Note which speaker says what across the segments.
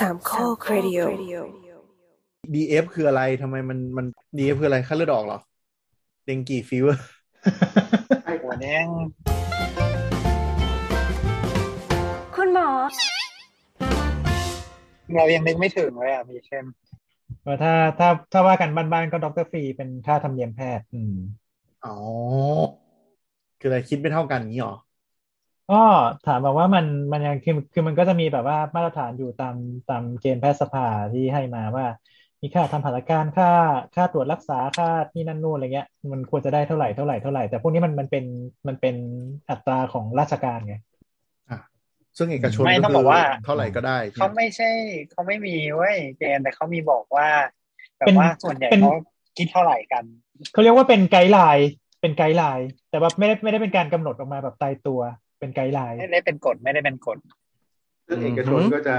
Speaker 1: สามข้อครดิโอ
Speaker 2: DF คืออะไรทำไมมันมัน DF คืออะไรขั้นเลือดออกเหรอ เดงกีฟีเวอร์
Speaker 3: ไอ้หัวเนี้ย
Speaker 1: คุณหมอ
Speaker 3: เรายังนึกไม่ถึงเลยอะ มีเช่น
Speaker 4: ว่าถ้าถ้าถ้าว่ากันบ้านๆก็ด็อกเตอร์ฟรีเป็นค่าธรรมเนียมแพทย์ อืม
Speaker 2: อ๋อ คืออะไรคิดไม่เท่ากันงี้เหรอ
Speaker 4: ก็ถามบอกว่ามันมันยังคือคือมันก็จะมีแบบว่ามาตรฐานอยู่ตามตามเกณฑ์แพทยสภาที่ให้มาว่า มีค่าทำผ่าตัดการค่าค่าตรวจรักษาค่านี่นั่นนู่นอะไรเงี้ย มันควรจะได้เท่าไหร่เท่าไหร่เท่าไหร่แต่พวกนี้มันมันเป็นมันเป็นอัตราของราชการไง
Speaker 2: อะซึ่งเอกชน
Speaker 3: ไม่ต้อง
Speaker 2: คื
Speaker 3: บอกว่า
Speaker 2: เท่าไหร่ก็ได้
Speaker 3: เขาไม่ใช่เขาไม่มีเว้ยเกณฑ์แต่เขามีบอกว่าแบ
Speaker 4: เป็
Speaker 3: บ
Speaker 4: น
Speaker 3: ว่าส่วนใหญ่
Speaker 4: เป็น
Speaker 3: เขาคิดเท่าไหร่กัน
Speaker 4: เขาเรียกว่าเป็นไกด์ไลน์เป็น guideline แต่ว่าไม่ได้ไม่ได้เป็นการกำหนดออกมาแบบตายตัว เป็น guideline ไม่
Speaker 3: ได้เป็นกฎไม่ได้เป็นกฎ
Speaker 5: ซึ่งเอกชนก็จะ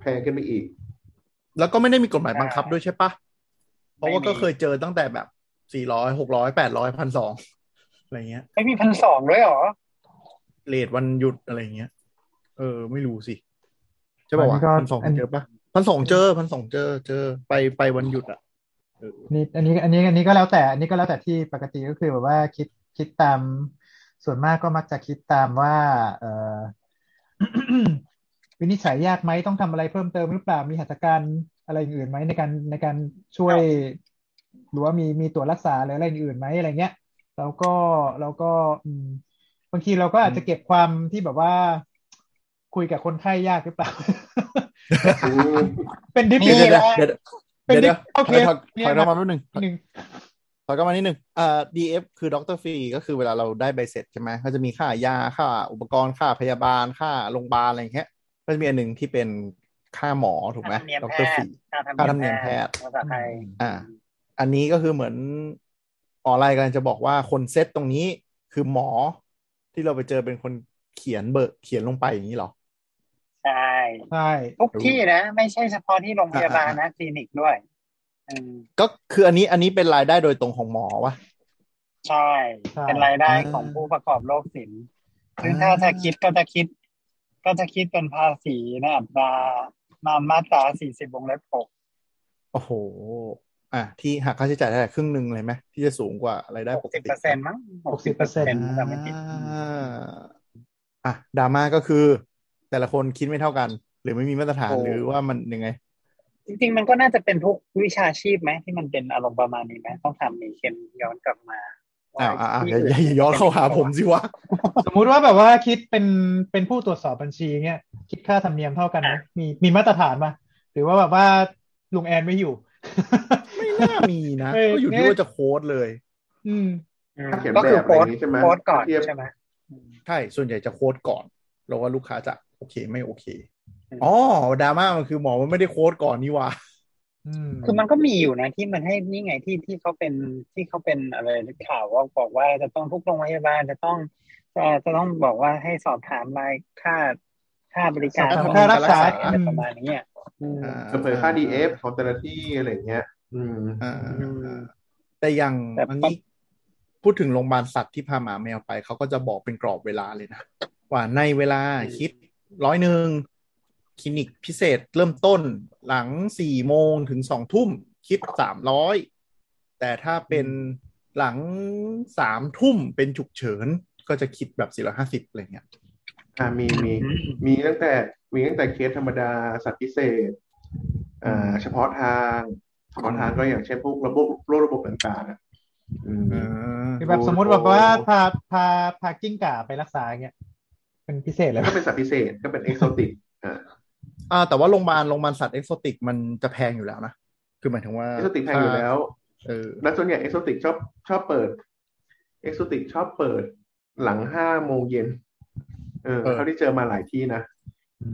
Speaker 5: แพงขึ้นไปอีก
Speaker 2: แล้วก็ไม่ได้มีกฎหมายบังคับด้วยใช่ปะเพราะว่าก็เคยเจอตั้งแต่แบบสี่ร้อยหกร้อยแปดร้อยพันสองอะไรเงี้ย
Speaker 3: ไม่มีพันสองด้วยเหรอ
Speaker 2: rate วันหยุดอะไรเงี้ย เออ ไม่รู้สิใช่ป่าว
Speaker 4: อันนี้ก็
Speaker 2: พันสอง
Speaker 4: อัน
Speaker 2: เจอปะพันสองเจอพันสองเจอเจอไปไปวันหยุดอะเออ
Speaker 4: นี่อันนี้อันนี้อันนี้ก็แล้วแต่ อันนี้ก็แล้วแต่ที่ปกติก็คือแบบว่าคิดคิดตาม ส่วนมากก็มักจะคิดตามว่าเอ่อวินิจฉัยยากไหมต้องทำอะไรเพิ่มเติมหรือเปล่ามีหัตถการอะไรอื่นไหมในการในการช่วย หรือว่ามีมีตัวรักษาหรืออะไรอื่นไหมอะไรเงี้ยแล้วก็แล้วก็อืมบางทีเราก็อาจจะเก็บความที่แบบว่า คุยกับคนไข้ยากหรือเปล่า เป็นดิฟ
Speaker 2: เดี๋ยว
Speaker 4: ฟิ
Speaker 2: เดี๋ยวเดี๋ยว
Speaker 4: เป็น
Speaker 2: เดี๋ยว
Speaker 4: โอเค
Speaker 2: ถอยถอยถอยกลับมาแป๊บนึง
Speaker 4: หนึ่ง
Speaker 2: ถอย กลับมานิดนึงอ่า DF คือ doctor fee ก็คือเวลาเราได้ใบเสร็จใช่ไหมก็จะมีค่ายาค่าอุปกรณ์ค่าพยาบาลค่าโรงพยาบาลอะไรอย่างเงี้ยก็จะมีอันหนึ่งที่เป็นค่าหมอถูกไหม
Speaker 3: ค่าธรรมเนียม
Speaker 2: doctor fee
Speaker 3: แพทย์ค่า
Speaker 2: ค่าธรรมเนียมแพทย์
Speaker 3: ภาษาไทย
Speaker 2: อ่า อันนี้ก็คือเหมือนออนไลน์กำลังจะบอกว่าคนเซตตรงนี้คือหมอที่เราไปเจอเป็นคนเขียนเบอร์เขียนลงไปอย่างนี้เหรอ
Speaker 3: ใช่
Speaker 4: ใช่
Speaker 3: ทุกที่นะ ไม่ใช่เฉพาะที่โรงพยาบาลนะคลินิกด้วยอืม
Speaker 2: ก็คืออันนี้อันนี้เป็นรายได้โดยตรงของหมอวะ
Speaker 3: ใช่ เป็นรายได้ของผู้ประกอบโรคศิลป์ซึ่งถ้าจะคิดก็จะคิด ก็จะคิดเป็นภาษีในอัตรามามาตราสี่สิบวงเล็บหก
Speaker 2: โอ้โห อะ ที่หักค่าใช้จ่ายได้ครึ่งหนึ่งเลยไหมที่จะสูงกว่ารายได้
Speaker 3: ห
Speaker 2: ป
Speaker 3: ก
Speaker 2: ก
Speaker 3: สิบ
Speaker 2: ติ
Speaker 3: เปอร์เซ็นต์มั้งหกสิบเปอร์เซ็นต์จำไม่ผิด
Speaker 2: อ่าอะดราม่าก็คือ แต่ละคนคิดไม่เท่ากัน หรือไม่มีมาตรฐาน
Speaker 3: โอ้
Speaker 2: หรือว่ามันยังไง
Speaker 3: จริง ๆ มันก็น่าจะเป็นทุกวิชาชีพไหมที่มันเป็นอารมณ์ประมาณนี้ไหมต้องทำมีเคนย้อนกลับมาว่า
Speaker 2: อ้าวอ้าวอ้าว
Speaker 3: ที่
Speaker 2: อย่า
Speaker 3: อื่
Speaker 2: อย่าอย่าย้อนเข้าหาผมสิวะ
Speaker 4: สมมุติว่าแบบว่าคิดเป็นเป็นผู้ตรวจสอบบัญชีเงี้ยคิดค่าธรรมเนียมเท่ากันไหมมีมีมาตรฐานปะหรือว่าแบบว่าลุงแอนไม่อยู่
Speaker 2: ไม่น่ามีนะ
Speaker 4: เออ
Speaker 2: ก็อยู่ที่ว่าจะโค้ดเลย
Speaker 4: อืม
Speaker 3: อืม
Speaker 5: ถ้าเขียน
Speaker 3: ก็คือ
Speaker 5: แบบอะไร
Speaker 3: โค้
Speaker 5: อ
Speaker 3: ด
Speaker 5: ย่างนี้ใช่ไหม
Speaker 3: โค้ดก่อน
Speaker 5: เทียบ
Speaker 3: ใช่ไหม
Speaker 2: ใช่ส่วนใหญ่จะโค้ดก่อนแล้วว่าลูกค้าจะโอเคไม่โอเค
Speaker 3: อืม
Speaker 2: อ๋อดราม่ามันคือหมอมันไม่ได้โค้ดก่อนนี่หว่า
Speaker 4: อืม
Speaker 3: คือมันก็มีอยู่นะที่มันให้นี่ไงที่ที่เขาเป็นที่เขาเป็นอะไรข่าวว่าบอกว่าจะต้องทุกโรงพยาบาลจะต้องจะจะต้องบอกว่าให้สอบถามรายค่าค่าบริการ
Speaker 2: สอบถาม
Speaker 4: ค่ารักษา
Speaker 3: อะไรประมาณนี้อะอืม
Speaker 2: อ่า
Speaker 5: เผยค่า DF ของแต่ละที่อะไรอย่างเงี้ยอืม
Speaker 2: อ่า
Speaker 3: อืม
Speaker 2: แต่อย่าง
Speaker 3: แต่
Speaker 2: อันนี้พูดถึงโรงพยาบาลสัตว์ที่พาหมาแมวไปเขาก็จะบอกเป็นกรอบเวลาเลยนะว่าในเวลาคิดร้อยหนึ่ง คลินิกพิเศษเริ่มต้นหลังสี่โมงถึงสองทุ่มคิดสามร้อยแต่ถ้าเป็นหลังสามทุ่มเป็นฉุกเฉิน ก็จะคิดแบบสี่ร้อยห้าสิบอะไรเงี้ย
Speaker 5: อ่ามีมีมีตั้งแต่มีตั้งแต่เคสธรรมดาสัตว์พิเศษ อ่า เฉพาะทางเฉพาะทางก็อย่างเช่นพวกระบบโรคระบบต่างๆอะอืม
Speaker 4: คือแบบสมมติแบบว่าพาพาพากิ้งก่าไปรักษาเงี้ยเป็นพิเศษเลย
Speaker 5: ก็เป็นสัตว์พิเศษก็เป็น exotic อ่า
Speaker 2: อ่า แต่ว่าโรงพยาบาลโรงพยาบาลสัตว์ exotic มันจะแพงอยู่แล้วนะ คือหมายถึงว่า
Speaker 5: exotic แพงอยู่แล้ว
Speaker 2: เออ
Speaker 5: แล้วส่วนใหญ่ exotic ชอบชอบเปิด exotic ชอบเปิดหลังห้าโมงเย็น เออ
Speaker 2: เออ
Speaker 5: เท่าที่เจอมาหลายที่นะ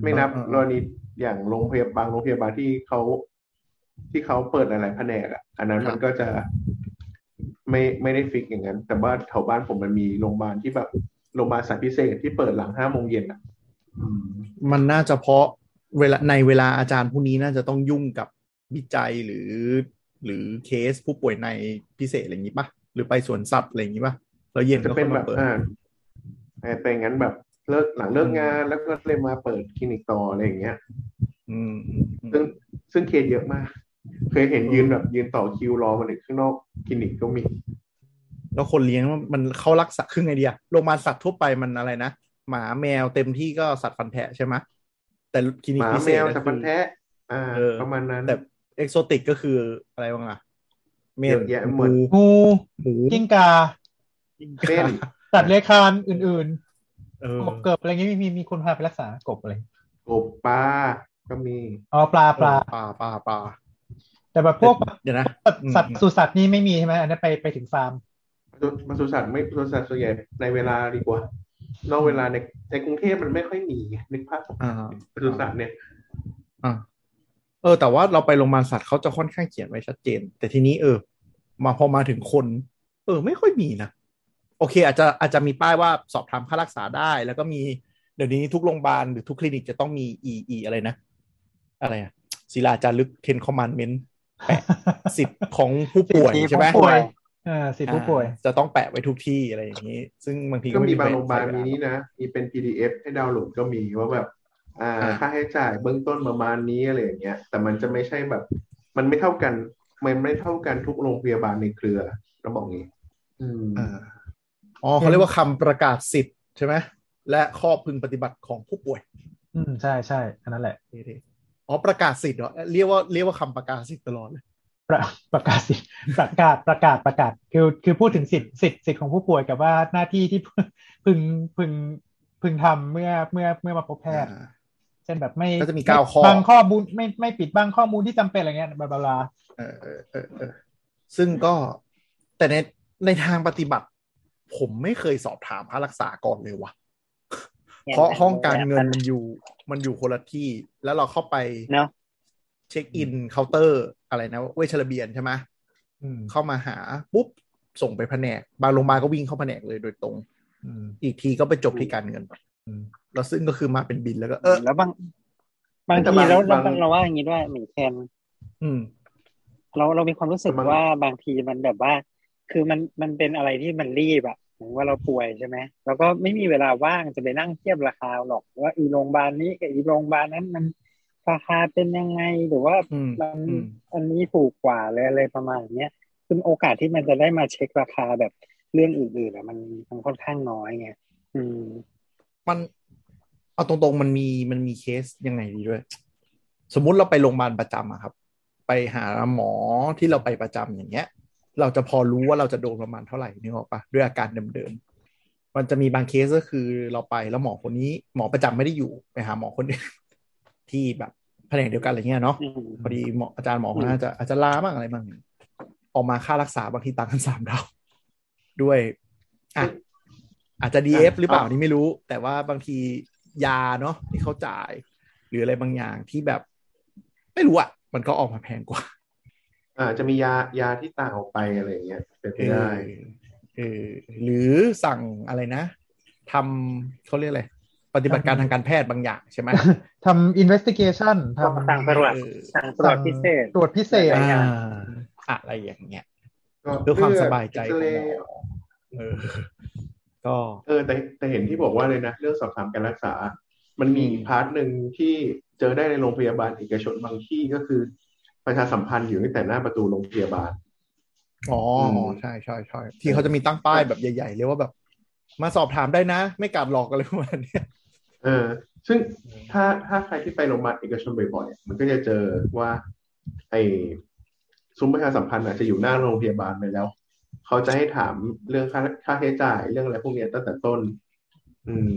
Speaker 5: ไม่นับ
Speaker 2: เออเออ
Speaker 5: กรณีอย่างโรงพยาบาลโรงพยาบาลที่เขาที่เขาเปิดหลายๆแผนกอะ อันนั้นมันก็จะไม่ไม่ได้ fix อย่างนั้น แต่ว่าแถวบ้านผมมันมีโรงพยาบาลที่แบบโรงพยาบาลสัตว์พิเศษที่เปิดหลังห้าโมงเย็นอะอืม
Speaker 2: มันน่าจะเพราะ เวลาในเวลาอาจารย์ผู้นี้น่าจะต้องยุ่งกับวิจัยหรือ หรือเคสผู้ป่วยในพิเศษอะไรอย่างนี้ปะหรือไปสวนสัตว์อะไรอย่างนี้ปะแล้วเย็น
Speaker 5: จะ
Speaker 2: ก็
Speaker 5: เป็
Speaker 2: ค่อนย
Speaker 5: แบ
Speaker 2: มา
Speaker 5: บ
Speaker 2: เปิด
Speaker 5: อ่าเออเป็นงั้นแบบเลิกหลังเลิกงานแล้วก็เลยมาเปิดคลินิกต่ออะไรอย่างเงี้ย
Speaker 2: อืมอืมอืม
Speaker 5: ซึ่งซึ่งเคสเยอะมาก เคยเห็นยืนแบบยืนต่อคิวรอมาถึงข้างนอกคลินิกก็มี
Speaker 2: แล้วคนเลี้ยงมันเขารักษาครึ่งไอเดียโรงพยาบาลสัตว์ทั่วไปมันอะไรนะหมาแมวเต็มที่ก็สัตว์ฟันแทะใช่ไหม แต่คลินิ
Speaker 5: ห
Speaker 2: ก
Speaker 5: มา
Speaker 2: พิเศ
Speaker 5: แม
Speaker 2: ษ
Speaker 5: ว
Speaker 2: ก็
Speaker 5: สัตว์
Speaker 2: คื
Speaker 5: ฟัน
Speaker 2: อ
Speaker 5: แท้อ่า
Speaker 2: เออ
Speaker 5: ประมาณนั้น
Speaker 2: แต่เอกโซติกก็คืออะไรบ้างอะเม
Speaker 5: เย
Speaker 2: น
Speaker 5: อะแยะหมด
Speaker 2: งู
Speaker 4: งู
Speaker 2: หมู
Speaker 4: กิ้งกา
Speaker 5: เม่น
Speaker 4: สัตว์เลื้อยคลานอื่น
Speaker 2: เออ
Speaker 4: ๆกบเกิบอะไรเงี้ยมีมีมีคนพาไปรักษากบอะไร
Speaker 5: กบปลาก็มี
Speaker 4: อ๋อปลาปลา
Speaker 2: ปลาปลาปลา
Speaker 4: แต่แบบพวก
Speaker 2: เดี๋ยวนะ
Speaker 4: สัตว์
Speaker 2: อืม
Speaker 4: สัตว์สุสัตว์นี่ไม่มีใช่ไหมอันนั้นไปไปถึงฟาร์ม
Speaker 5: ปศุสัตว์ไม่ปศุสัตว์ส่วนใหญ่ในเวลาดีกว่า นอกเวลาในในกรุงเทพมันไม่ค่อยมีไงนึกภาพ
Speaker 2: อ่า
Speaker 5: ปศุสัตว์เนี่ย
Speaker 2: อ่าเออ แต่ว่าเราไปโรงพยาบาลสัตว์เขาจะค่อนข้างเขียนไว้ชัดเจน แต่ทีนี้เออ มาพอมาถึงคน เออ ไม่ค่อยมีนะโอเค อาจจะอาจจะมีป้ายว่าสอบถามค่ารักษาได้ แล้วก็มีเดี๋ยวนี้ทุกโรงพยาบาลหรือทุกคลินิกจะต้องมีอีอีอะไรนะ อะไรอะศิลาจารึกเทนคอมมานเมนต์แปะสิทธิ์ของผู้ป่วย
Speaker 3: สิทธิ
Speaker 2: ใช่ไหม
Speaker 3: ผู้ป่วย
Speaker 4: เออสิทธิผู้ป่วย
Speaker 2: อ่าจะต้องแปะไว้ทุกที่อะไรอย่างนี้ ซึ่งบางที
Speaker 5: ก็มี
Speaker 2: ไบา
Speaker 5: งโรงพยาบาล
Speaker 2: ใช้เว
Speaker 5: มีนี้นะ มีเป็น PDF ให้ดาวน์โหลดก็มีว่าแบบอ่า
Speaker 2: อ่า
Speaker 5: ค่าใช้จ่ายเบื้องต้นประมาณนี้อะไรอย่างเงี้ย แต่มันจะไม่ใช่แบบ มันไม่เท่ากันมันไม่เท่ากันทุกโรงพยาบาลในเครือเราบอกงี้ อืม
Speaker 2: อ่าอ๋อเขาเรียกว่าคำประกาศสิทธิ์ใช่ไหมและข้อพึงปฏิบัติของผู้ป่วย
Speaker 4: อืมใช่ใช่อันนั้นแหละ
Speaker 2: นี่ๆอ๋อประกาศสิทธิ์เหรอเรียกว่าเรียกว่าคำประกาศสิทธิ์ตลอดเลย
Speaker 4: ประประกาศสิประกาศประกาศประกาศคือคือพูดถึงสิทธิ์สิทธิ์สิทธิ์ของผู้ป่วยกับว่าหน้าที่ที่พึงพึงพึงทำเมื่อเมื่อเมื่อมาพบแพทย์
Speaker 2: อ่า
Speaker 4: เช่นแบบไม่
Speaker 2: ก็จะมีเก้าข้อ
Speaker 4: บางข้อมูลไม่ไม่ปิดบางข้อมูลที่จำเป็นอะไรเงี้ยบลาบลาบลา
Speaker 2: เออเออเออเออซึ่งก็แต่ในในทางปฏิบัติ ผมไม่เคยสอบถามค่ารักษาก่อนเลยว่ะเพราะห้องการเงินมันอยู่มันอยู่คนละที่ แล้วเราเข้าไป
Speaker 3: เนาะ
Speaker 2: เช็คอินเคาน์เตอร์อะไรนะเวชระเบียนใช่ไหม
Speaker 4: อืม
Speaker 2: เข้ามาหาปุ๊บส่งไปแผนก บางโรงพยาบาลก็วิ่งเข้าแผนกเลยโดยตรง
Speaker 4: อืม
Speaker 2: อีกทีก็ไปจบที่การเงิน
Speaker 4: อืม
Speaker 2: แล้วซึ่งก็คือมาเป็นบินแล้วก็เออ
Speaker 3: แล้วบางบาง
Speaker 5: แต่
Speaker 3: ที
Speaker 5: บาง
Speaker 3: แล้วเรา
Speaker 5: บาง
Speaker 3: เราว่าอย่างนี้ด้วยเหมือนแคน
Speaker 2: อืม
Speaker 3: เราเรามีความรู้สึก
Speaker 5: บาง
Speaker 3: ว่าบางทีมันแบบว่า คือมันมันเป็นอะไรที่มันรีบอะเหมือนว่าเราป่วยใช่ไหมแล้วก็ไม่มีเวลาว่างจะไปนั่งเทียบราคาหรอกว่าอีโรงพยาบาลนี้กับอีโรงพยาบาลนั้นมัน ราคาเป็นยังไงหรือว่า
Speaker 2: อืม
Speaker 3: มัน
Speaker 2: อืม
Speaker 3: อันนี้ถูกกว่าเลยอะไรประมาณเนี้ยซึ่งโอกาสที่มันจะได้มาเช็คราคาแบบเรื่องอื่นๆอะมันมันค่อนข้างน้อยไงอืม
Speaker 2: มันเอาตรงๆมันมีมันมีเคสยังไงดีด้วย สมมุติเราไปโรงพยาบาลประจำอะครับ ไปหาหมอที่เราไปประจำอย่างเงี้ย เราจะพอรู้ว่าเราจะโดนประมาณเท่าไหร่นึกออกปะด้วยอาการเดิมๆมันจะมีบางเคสก็คือเราไปแล้วหมอคนนี้ หมอประจำไม่ได้อยู่ไปหาหมอคนอื่นที่แบบ แผนกเดียวกันอะไรเงี้ยเนาะ
Speaker 3: อืม
Speaker 2: พอดีหมออาจารย์หมอคนนั้นอาจจะอาจจะลาบ้างอะไรบ้างออกมาค่ารักษาบางทีต่างกันสามเท่าด้วยอะอาจจะดีเอฟหรือเปล่านี่ไม่รู้ แต่ว่าบางทียาเนาะที่เขาจ่าย หรืออะไรบางอย่างที่แบบ ไม่รู้อะมันก็ออกมาแพงกว่า
Speaker 5: อ่าจะมียายาที่ต่างออกไปอะไรอย่างเงี้ยเป็นไป
Speaker 2: เออ
Speaker 5: ได้
Speaker 2: เออหรือสั่งอะไรนะทำเขาเรียกอะไร ปฏิบัติการทางการแพทย์บางอย่างใช่ไหม
Speaker 4: ทำ investigation ทำ
Speaker 3: สั่งตรวจ
Speaker 2: เออ
Speaker 3: สั่งตรวจพิเศษ
Speaker 4: ตรวจพิเศษ
Speaker 3: อะไร
Speaker 2: อ่า
Speaker 3: เงี้ย
Speaker 2: อะไรอย่างเงี้ย
Speaker 5: ก็
Speaker 2: เพื่อความสบายใจ
Speaker 5: เลื
Speaker 2: ข
Speaker 5: อ
Speaker 2: อง
Speaker 5: ด
Speaker 2: หม
Speaker 5: เอ็กซเรย์
Speaker 2: อเออก็
Speaker 5: เออแต่แต่เห็นที่บอกว่าเลยนะเรื่องสอบถามการรักษา มันมี
Speaker 2: อืม
Speaker 5: part หนึ่งที่เจอได้ในโรงพยาบาลเอกชนบางที่ก็คือ ประชาสัมพันธ์อยู่ตั้งแต่หน้าประตูโรงพยาบาล
Speaker 2: อ๋อ
Speaker 5: อืม
Speaker 2: ใช่ใช่ใช่ที่เขาจะมีตั้งป้ายแบบใหญ่ ๆ เลยว่าแบบ มาสอบถามได้นะ ไม่กัดหรอกอะไรประมาณเนี้ย
Speaker 5: เออ ซึ่งถ้าถ้าใครที่ไปโรงพยาบาลเอกชนบ่อยๆ มันก็จะเจอว่า ไอ้ซุ้มประชาสัมพันธ์อาจจะอยู่หน้าโรงพยาบาลไปแล้ว เขาจะให้ถามเรื่องค่าค่าใช้จ่ายเรื่องอะไรพวกเนี้ยตั้งแต่ต้น อืม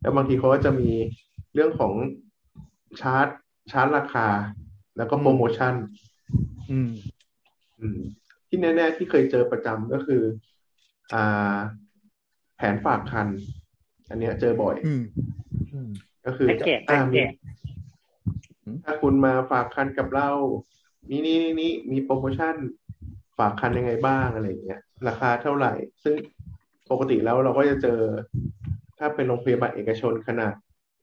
Speaker 5: แล้วบางทีเขาก็จะมีเรื่องของชาร์จชาร์จราคา แล้วก็โปรโมชั่น
Speaker 2: อืม
Speaker 5: อืม ที่แน่ๆที่เคยเจอประจำก็คือ อ่า แผนฝากคัน อันเนี้ยเจอบ่อย
Speaker 2: อืม
Speaker 4: อืม
Speaker 5: ก็คือ
Speaker 3: แพ็กเกจ
Speaker 5: อ่า
Speaker 3: แพ็กเก
Speaker 5: มี
Speaker 3: จ
Speaker 5: ถ้าคุณมาฝากคันกับเรานี่นี่นี่นี่มีโปรโมชั่นฝากคันยังไงบ้างอะไรอย่างเงี้ย ราคาเท่าไหร่ ซึ่งปกติแล้วเราก็จะเจอ ถ้าเป็นโรงพยาบาลเอกชนขนาด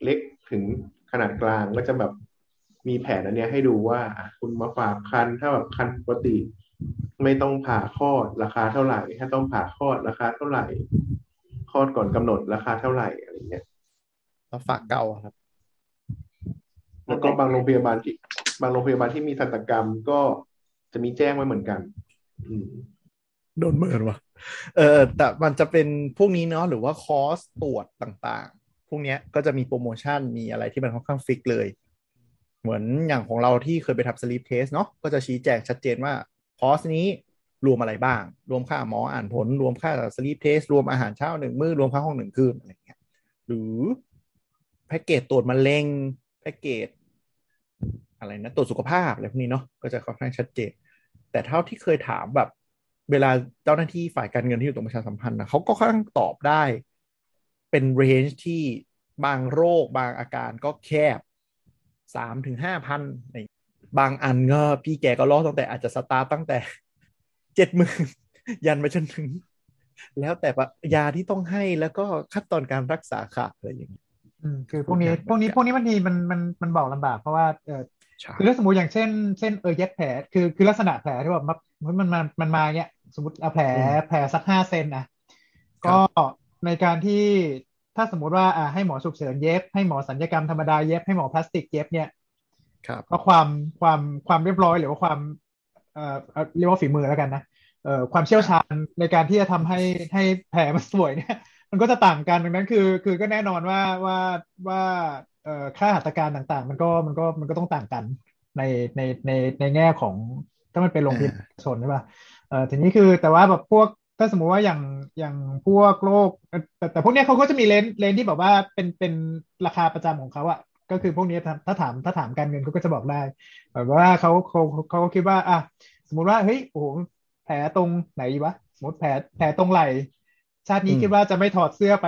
Speaker 5: เล็กถึงขนาดกลางก็จะแบบมีแผนอันเนี้ยให้ดูว่าอะคุณมาฝากคันถ้าแบบคันปกติ ไม่ต้องผ่าคลอดราคาเท่าไหร่ ถ้าต้องผ่าคลอดราคาเท่าไหร่คลอดก่อนกำหนดราคาเท่าไหร่อะไรเงี้ย
Speaker 2: แล้วฝากครรภ์อะครับ
Speaker 5: แล้วก็บางโรงพยาบาลที่บางโรงพยาบาลที่มีศัลยกรรมก็จะมีแจ้งไว้เหมือนกันอืม
Speaker 2: โดนเมินวะเออแต่มันจะเป็นพวกนี้เนาะหรือว่าคอร์สตรวจต่างๆ พวกเนี้ยก็จะมีโปรโมชั่นมีอะไรที่มันค่อนข้าง fix เลย เหมือนอย่างของเราที่เคยไปทำ sleep test เนาะก็จะชี้แจงชัดเจนว่าคอร์สนี้รวมอะไรบ้าง รวมค่าหมออ่านผล รวมค่า sleep test รวมอาหารเช้าหนึ่งมื้อรวมค่าห้องหนึ่งคืนอะไรเงี้ยหรือ แพ็กเกจตรวจมะเร็งแพ็กเกจอะไรนะตรวจสุขภาพอะไรพวกนี้เนาะก็จะค่อนข้างชัดเจน แต่เท่าที่เคยถามแบบ เวลาเจ้าหน้าที่ฝ่ายการเงินที่อยู่ตรงประชาสัมพันธ์นะเขาก็ค่อนข้างตอบได้ เป็นเรนจ์ที่บางโรคบางอาการก็แคบสามถึงห้าพันบางอันก็พี่แกก็ล่อตั้งแต่อาจจะสตาร์ตตั้งแต่เจ็ดหมื่นยันไปจนถึง แล้วแต่ยาที่ต้องให้แล้วก็ขั้นตอนการรักษาค่ะอะไรอย่างเงี้
Speaker 4: อืมคือพวกนี้พวกนี้พวกนี้บางทีมันมันมันบอกลำบากเพราะว่าเออ
Speaker 2: ใช่
Speaker 4: คือถ้าสมมติอย่างเช่น เช่นเออเย็บแผลคือคือลักษณะแผลที่แบบมันมันมันมันมาเนี้ยสมมติเอาแผลแผลสักห้าเซนนะก็ในการที่ถ้าสมมติว่าอ่าให้หมอฉุกเฉินเย็บ ให้หมอสัญญกรรมธรรมดาเย็บให้หมอพลาสติกเย็บเนี่ย
Speaker 2: ครับ
Speaker 4: ก็ความความความเรียบร้อยหรือว่าความเอ่อเอาเรียกว่าฝีมือแล้วกันนะเอ่อความเชี่ยวชาญในการที่จะทำให้ให้แผลมันสวยเนี่ย มันก็จะต่างกันดังนั้นคือ คือก็แน่นอนว่าว่าว่าเอ่อค่าหัตถการต่างๆ มันก็มันก็มันก็ต้องต่างกันในในในในแง่ของถ้ามันเป็นโรงพยาบาลชนใช่ป่ะเอ่อทีนี้คือแต่ว่าแบบพวกถ้าสมมุติว่าอย่างอย่างพวกโรคแต่แต่พวกเนี้ยเขาก็จะมีเลนเลนที่แบบว่าเป็นเป็นราคาประจำของเขาอะก็คือพวกนี้ถ้าถ้าถามถ้าถามการเงินเขาก็จะบอกได้แบบว่าเขาเขาเขาคิดว่า อะสมมุติว่าเฮ้ยโอ้โหแผลตรงไหนวะสมมติแผลแผลตรงไหล่ ชาตินี้
Speaker 2: อืม
Speaker 4: คิดว่าจะไม่ถอดเสื้อไป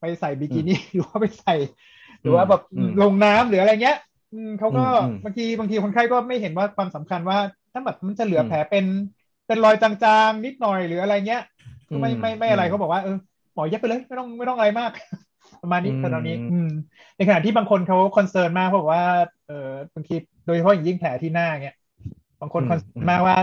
Speaker 4: ไปใส่บิกินี่หรือว่าไปใส่ หรือว่าแบบ
Speaker 2: อืม
Speaker 4: ลงน้ำหรืออะไรเงี้ยอืมเขาก็
Speaker 2: อืมอืม
Speaker 4: บางทีบางทีคนไข้ก็ไม่เห็นว่าความสำคัญว่า ถ้าแบบมันจะเหลืออ
Speaker 2: ม
Speaker 4: แผลเป็นเป็นรอยจางๆนิดหน่อยหรืออะไรเงี้ยก็ไม่
Speaker 2: อืม
Speaker 4: ไม่ไม่อะไร
Speaker 2: อืม
Speaker 4: เขาบอกว่าเออหมอเย็บไปเลยไม่ต้องไม่ต้องอะไรมาก ประมาณนี้
Speaker 2: อืม
Speaker 4: ขนาดนี้อืมในขณะที่บางคนเขา concern มากเพราะบอกว่าเออบางทีโดยเฉพาะอย่างยิ่งแผลที่หน้าเงี้ยบางคน concern มากว่า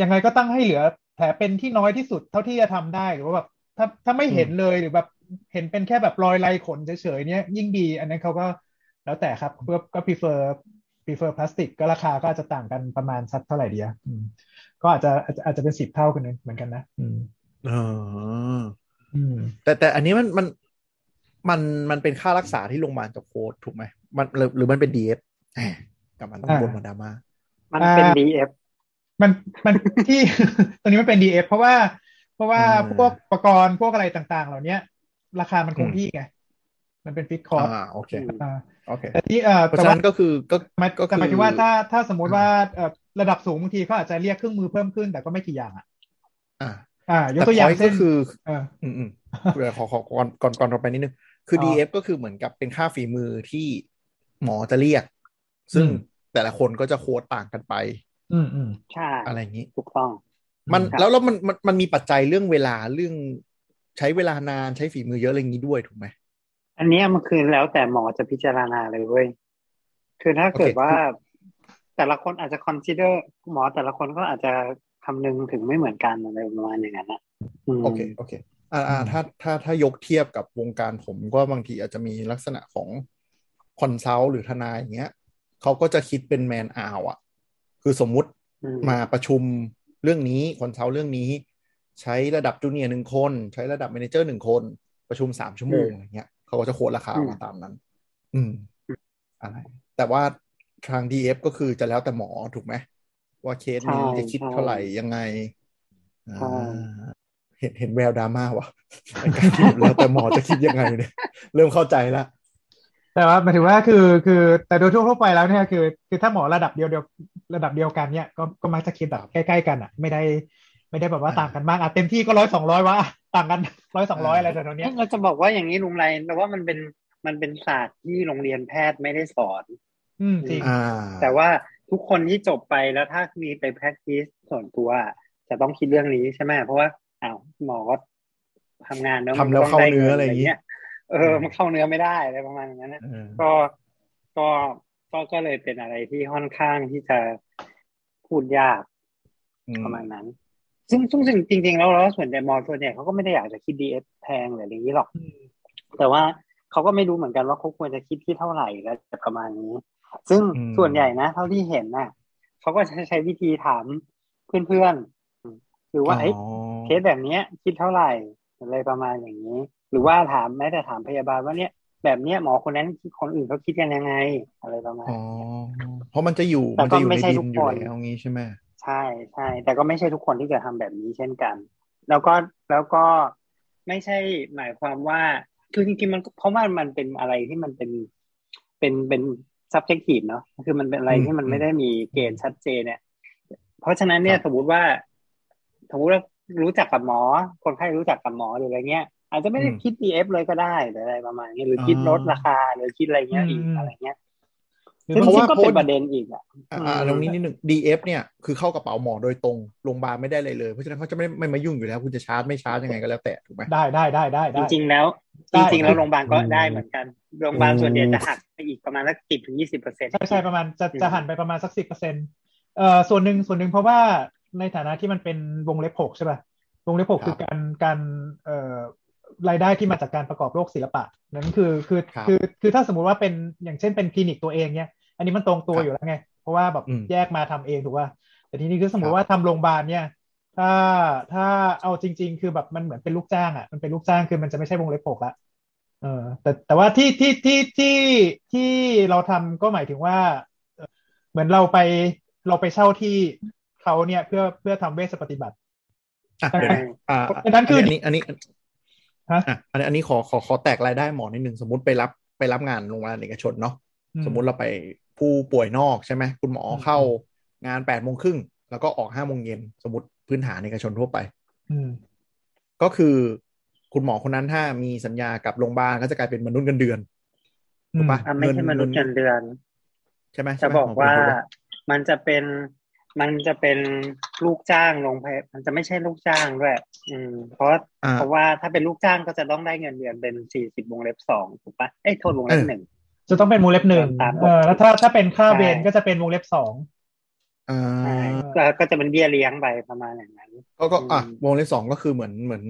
Speaker 4: ยังไงก็ต้องให้เหลือแผลเป็นที่น้อยที่สุดเท่าที่จะทำได้หรือว่าแบบถ้าถ้าไม่เห็นเลยหรือแบบเห็นเป็นแค่แบบรอยลายขนเฉยๆเนี่ยยิ่งดี อันนั้นเขาก็แล้วแต่ครับก็ก็ prefer prefer plastic ก็ราคาก็อาจจะต่างกันประมาณสักเท่าไหร่ดีอะอืมก็อาจจะอาจจะอาจจะเป็นสิบเท่ากันเหมือนกันนะอืม
Speaker 2: อ๋อ
Speaker 4: อืม
Speaker 2: แต่แต่อันนี้มันมันมันมันเป็นค่ารักษาที่โรงพยาบาลจะโค้ดถูกไหมมันหรือหรือมันเป็นดีเอฟกลับมาต้อง
Speaker 4: อ่า
Speaker 2: บนมาดราม่า
Speaker 3: มันเป็น
Speaker 4: อ่า
Speaker 3: DF
Speaker 4: มันมันที่ตรงนี้มันเป็น DF เพราะว่า เพราะว่า
Speaker 2: อืม
Speaker 4: พวกอุปกรณ์พวกอะไรต่าง ๆ เหล่านี้ราคามันคง
Speaker 2: อืม
Speaker 4: ที่ไง มันเป็นฟิกคอร์ส
Speaker 2: อ่าโอเค
Speaker 3: อืม
Speaker 2: โอเค
Speaker 4: แต่ที่เอ่อ
Speaker 2: เพราะ
Speaker 4: แต่
Speaker 2: ฉะ
Speaker 4: ว่า
Speaker 2: นั้นก็คือก็
Speaker 4: หมาย
Speaker 2: ก็
Speaker 4: แต่
Speaker 2: คือ
Speaker 4: หมายถึงว่าถ้าถ้าสมมติว่าเอ่อระดับสูงบางทีเขาอาจจะเรียกเครื่องมือเพิ่มขึ้น แต่ก็ไม่กี่อย่างอะ
Speaker 2: อ่า
Speaker 4: อ่ายก
Speaker 2: แต่
Speaker 4: ตัวอย่าง
Speaker 2: point
Speaker 4: เช่น
Speaker 2: ก็คือ
Speaker 4: เออ
Speaker 2: อืมอืมเดี๋ยวขอขอก่อนก่อนก่อนเราไปนิดนึงคืออ
Speaker 4: อ
Speaker 2: DF ก็คือเหมือนกับเป็นค่าฝีมือที่หมอจะเรียก ซึ่ง
Speaker 4: อืม
Speaker 2: แต่ละคนก็จะโค้ดต่างกันไป
Speaker 4: อืมอืม
Speaker 3: ใช่
Speaker 2: อะไรอย่างนี้
Speaker 3: ถูกต้อง
Speaker 2: มัน
Speaker 3: ครับ
Speaker 2: แล้วแล้วมันมันมันมีปัจจัยเรื่องเวลาเรื่องใช้เวลานานใช้ฝีมือเยอะอะไรอย่างนี้ด้วยถูกไหม
Speaker 3: อันเนี้ยมันคือแล้วแต่หมอจะพิจารณาเลยเว้ยคือถ้าเกิด
Speaker 2: โอเค
Speaker 3: ว่าแต่ละคนอาจจะ consider หมอแต่ละคนก็อาจจะคำนึงถึงไม่เหมือนกันอะไรประมาณอย่างนั้นนะม
Speaker 2: โอเคโอเคอ่าอ่าถ้าถ้าถ้ายกเทียบกับวงการผมก็บางทีอาจจะมีลักษณะของ consult หรือทนายอย่างเงี้ยเขาก็จะคิดเป็น man-hour อะ คือสมมุติ
Speaker 3: อืม
Speaker 2: มาประชุมเรื่องนี้ consult เรื่องนี้ ใช้ระดับ junior หนึ่งคน ใช้ระดับ manager หนึ่งคน ประชุมสามชั่วโมงอย่างเงี้ยเขาก็จะ quote ราคามาตามนั้น อืมอะไร แต่ว่าทาง DF ก็คือจะแล้วแต่หมอถูกไหมว่าเคสนี้จะคิดเท่าไหร่ยังไงอ่าเห็นเห็นแววดราม่าวะในการที่แล้วแต่หมอจะคิดยังไงเนี่ย เริ่มเข้าใจละ
Speaker 4: แต่ว่าหมายถึงว่าคือคือแต่โดยทั่วๆไปแล้วเนี่ยคือคือถ้าหมอระดับเดียวเดียวระดับเดียวกันเนี่ยก็ก็มักจะคิดแบบใกล้ๆกันอะ ไม่ได้ไม่ได้แบบว่า
Speaker 2: อ่า
Speaker 4: ต่างกันมากอะเต็มที่ก็ร้อยสองร้อยวะอะต่างกันร้อยสองร้อย
Speaker 2: อ่า
Speaker 4: อะไรแต่ตรงเนี้ย
Speaker 3: เราจะบอกว่าอย่างนี้ลุงไรแต่ว่ามันเป็นมันเป็นศาสตร์ที่โรงเรียนแพทย์ไม่ได้สอน
Speaker 4: อืมจริง
Speaker 2: อ่า
Speaker 3: แต่ว่าทุกคนที่จบไปแล้วถ้ามีไป practice ส่วนตัว จะต้องคิดเรื่องนี้ใช่ไหมเพราะว่าอ้าวหมอก็ทำงานแล้ว
Speaker 2: ทำแล้ว
Speaker 3: มันต้
Speaker 2: เข้า
Speaker 3: ได้
Speaker 2: เนื้อ
Speaker 3: งิ
Speaker 2: อะไรอย่างงี้
Speaker 3: เงี้ย เออมันเข้าเนื้อไม่ได้อะไรประมาณนั้นนะ
Speaker 2: เออ
Speaker 3: ก็ก็ก็ก็เลยเป็นอะไรที่ค่อนข้างที่จะพูดยาก
Speaker 2: อืม
Speaker 3: ประมาณนั้นซึ่งซึ่งซึ่งจริงๆแล้วแล้วส่วนใหญ่มอส่วนใหญ่เขาก็ไม่ได้อยากจะคิดดีเอสแพงหรืออะไรอย่างนี้หรอก แต่ว่าเขาก็ไม่รู้เหมือนกันว่าเขาควรจะคิดที่เท่าไหร่แล้วประมาณนี้ ซึ่ง
Speaker 2: อืม
Speaker 3: ส่วนใหญ่นะ เท่าที่เห็นน่ะเขาก็จะใช้วิธีถามเพื่อนๆหรือว่าเอ้ย
Speaker 2: อ๋อ
Speaker 3: เคสแบบเนี้ย คิดเท่าไหร่อะไรประมาณอย่างนี้ หรือว่าถามแม้แต่ถามพยาบาลว่าเนี่ยแบบเนี้ยหมอคนนั้นคนอื่นเขาคิดกันยังไง อะไรประมาณ
Speaker 2: อ๋อ
Speaker 3: เนี้ย
Speaker 2: เพราะมันจะอยู่
Speaker 3: แต่
Speaker 2: มัน
Speaker 3: ก็
Speaker 2: จะอยู่
Speaker 3: ไม่
Speaker 2: ใน
Speaker 3: ใช่
Speaker 2: ดิ
Speaker 3: ทุ
Speaker 2: น
Speaker 3: ก
Speaker 2: อยู่
Speaker 3: คน
Speaker 2: แล้วงี้ใช่ไหม
Speaker 3: ใช่ใช่แต่ก็ไม่ใช่ทุกคนที่จะทำแบบนี้เช่นกัน แล้วก็แล้วก็ไม่ใช่หมายความว่าคือจริงๆมันเพราะว่ามันเป็นอะไรที่มันเป็นเป็นเป็น subjective เนาะคือมันเป็นอะไรที่มันไม่ได้มีเกณฑ์ชัดเจนเนี่ย เพราะฉะนั้นเนี่ยสมมติว่าสมมติว่ารู้จักกับหมอ คนไข้รู้จักกับหมอหรืออะไรเงี้ย อาจจะไม่ได้คิด DF เลยก็ได้หรืออะไรประมาณนี้หรือคิดลดราคาหรือคิดอะไรเงี้ยอีกอะไรเงี้ย
Speaker 4: หรือ
Speaker 3: ซึ่ง
Speaker 4: บาง
Speaker 3: ซึ่งก็เป็นประเด็นอีกอะ
Speaker 2: อ่าอ่าตรงนี้นิดหนึ่ง DF เนี่ยคือเข้ากระเป๋าหมอโดยตรงโรงพยาบาลไม่ได้เลยเลยเพราะฉะนั้นเขาจะไม่ไม่มายุ่งอยู่แล้ว คุณจะชาร์จไม่ชาร์จยังไงก็แล้วแต่ถูกไหม
Speaker 4: ได้ได้ได้ได้
Speaker 3: จ
Speaker 4: ได้
Speaker 3: ริง ๆ แล้ว
Speaker 4: ได้
Speaker 3: จริง ๆ แล้วโรงพยาบาลก็
Speaker 2: อืม
Speaker 3: ได้เหมือนกันโรงพยาบาล
Speaker 2: อืม
Speaker 3: ส่วนใหญ่จะหักไปอีกประมาณสักสิบถึงยี่สิบเปอร์เซ็นต์
Speaker 4: ใช่ใช่ประมาณจะ
Speaker 3: อืม
Speaker 4: จะหันไปประมาณสักสิบเปอร์เซ็นต์เอ่อส่วนหนึ่งส่วนหนึ่งเพราะว่าในฐานะที่มันเป็นวงเล็บหกใช่ป่ะวงเล็บหก
Speaker 2: ครับ
Speaker 4: คือการการเอ่อ รายได้ที่มาจากการประกอบโรคศิลปะนั่นคือคือ
Speaker 2: ครับ
Speaker 4: คือคือถ้าสมมุติว่าเป็นอย่างเช่นเป็นคลินิกตัวเองเนี่ย อันนี้มันตรงตัว
Speaker 2: ครับ
Speaker 4: อยู่แล้วไง เพราะว่าแบบ
Speaker 2: อืม
Speaker 4: แยกมาทำเองถูกป่ะแต่ทีนี้คือสมม
Speaker 2: ครั
Speaker 4: ติ
Speaker 2: บ
Speaker 4: ว่าทำโรงพยาบาลเนี่ย ถ้าถ้าเอาจริง ๆ คือแบบมันเหมือนเป็นลูกจ้างอะมันเป็นลูกจ้างคือมันจะไม่ใช่วงเล็บหกละเออแต่แต่ว่าที่ที่ที่ที่ที่เราทำก็หมายถึงว่าเอ่อเหมือนเราไปเราไปเช่าที่เขาเนี่ยเพื่อเพื่อทำเวชปฏิบัติ
Speaker 2: อะเดี๋ยวนะอ่า
Speaker 4: เพราะฉะนั้นคืออั
Speaker 2: นนี้อันนี้อันนี้
Speaker 4: ฮะ
Speaker 2: อะอันนี้อันนี้ขอขอขอแตกรายได้หมอนิดหนึ่งสมมติไปรับไปรับงานโรงพยาบาลเอกชนเนาะ
Speaker 4: อื
Speaker 2: สมมุติเราไปผู้ป่วยนอกใช่ไหมคุณหมอ
Speaker 4: อืม
Speaker 2: เข้างานแปดโมงครึ่งแล้วก็ออกห้าโมงเย็นสมมติพื้นฐานเอกชนทั่วไป
Speaker 4: อืม
Speaker 2: ก็คือคุณหมอคนนั้นถ้ามีสัญญากับโรงพยาบาลก็จะกลายเป็นมนุษย์เงินเดือนถูกปะ
Speaker 3: อะไม่ใช่มนุษย์เงินเดือน
Speaker 2: ใช่ไหม
Speaker 3: จะ
Speaker 2: ใช่ไหม
Speaker 3: บอก
Speaker 2: หม
Speaker 3: ว่า
Speaker 2: ถูกปะ
Speaker 3: มันจะเป็นมันจะเป็น ลูกจ้างโรงพยาบาลมันจะไม่ใช่ลูกจ้างด้วย อืม เพราะ
Speaker 2: อ่า
Speaker 3: เพราะว่าถ้าเป็นลูกจ้างก็จะต้องได้เงินเดือนเป็นสี่สิบวงเล็บสองถูกปะเอ้ยโทษวงเล็บหนึ่ง
Speaker 4: จะต้องเป็นวงเล็บหนึ่ง
Speaker 3: ตาม
Speaker 4: เออแล้วถ้าถ้าเป็นค่า
Speaker 3: ใช่
Speaker 4: เวรก็จะเป็นวงเล็บสอง
Speaker 2: อ่า
Speaker 3: ใช่ก็ก็จะเป็นเบี้ยเลี้ยงไปประมาณอย่างนั้น
Speaker 2: ก็ก็อะ
Speaker 3: อืม
Speaker 2: วงเล็บสองก็คือเหมือนเหมือน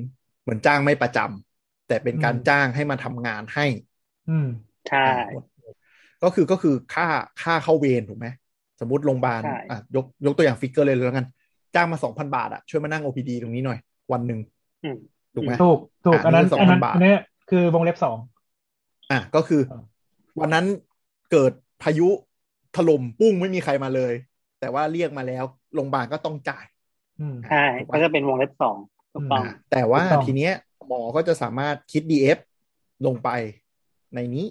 Speaker 2: เหมือนจ้างไม่ประจำแต่เป็นการจ้างให้มาทำงานให้
Speaker 4: อืม
Speaker 3: ใช่
Speaker 2: ก็คือก็คือค่าค่าเข้าเวรถูกไหมสมมติโรงพยาบาล
Speaker 3: ใช่
Speaker 2: อะยกยกตัวอย่างฟิกเกอร์เลยเลยแล้วกัน จ้างมาสองพันบาทอะช่วยมานั่ง OPD ตรงนี้หน่อย วันหนึ่ง
Speaker 3: อืม
Speaker 2: ถูกไหม
Speaker 4: ถูกถูก
Speaker 2: อะ
Speaker 4: อันนั้น
Speaker 2: นี่คือ
Speaker 4: อันนั้น
Speaker 2: 2,000บาท
Speaker 4: อันนี้คือวงเล็บสอง
Speaker 2: อะก็คือ
Speaker 4: อ่า
Speaker 2: วันนั้นเกิดพายุถล่มปุ้งไม่มีใครมาเลย แต่ว่าเรียกมาแล้วโรงพยาบาลก็ต้องจ่าย
Speaker 4: อืม
Speaker 3: ใช่ก็จะเป็นวงเล็บสองถูกต้อง
Speaker 2: อะแต่ว่า
Speaker 4: ถูกต้อง
Speaker 2: ทีเนี้ยหมอก็จะสามารถคิด DF ลงไปในนี้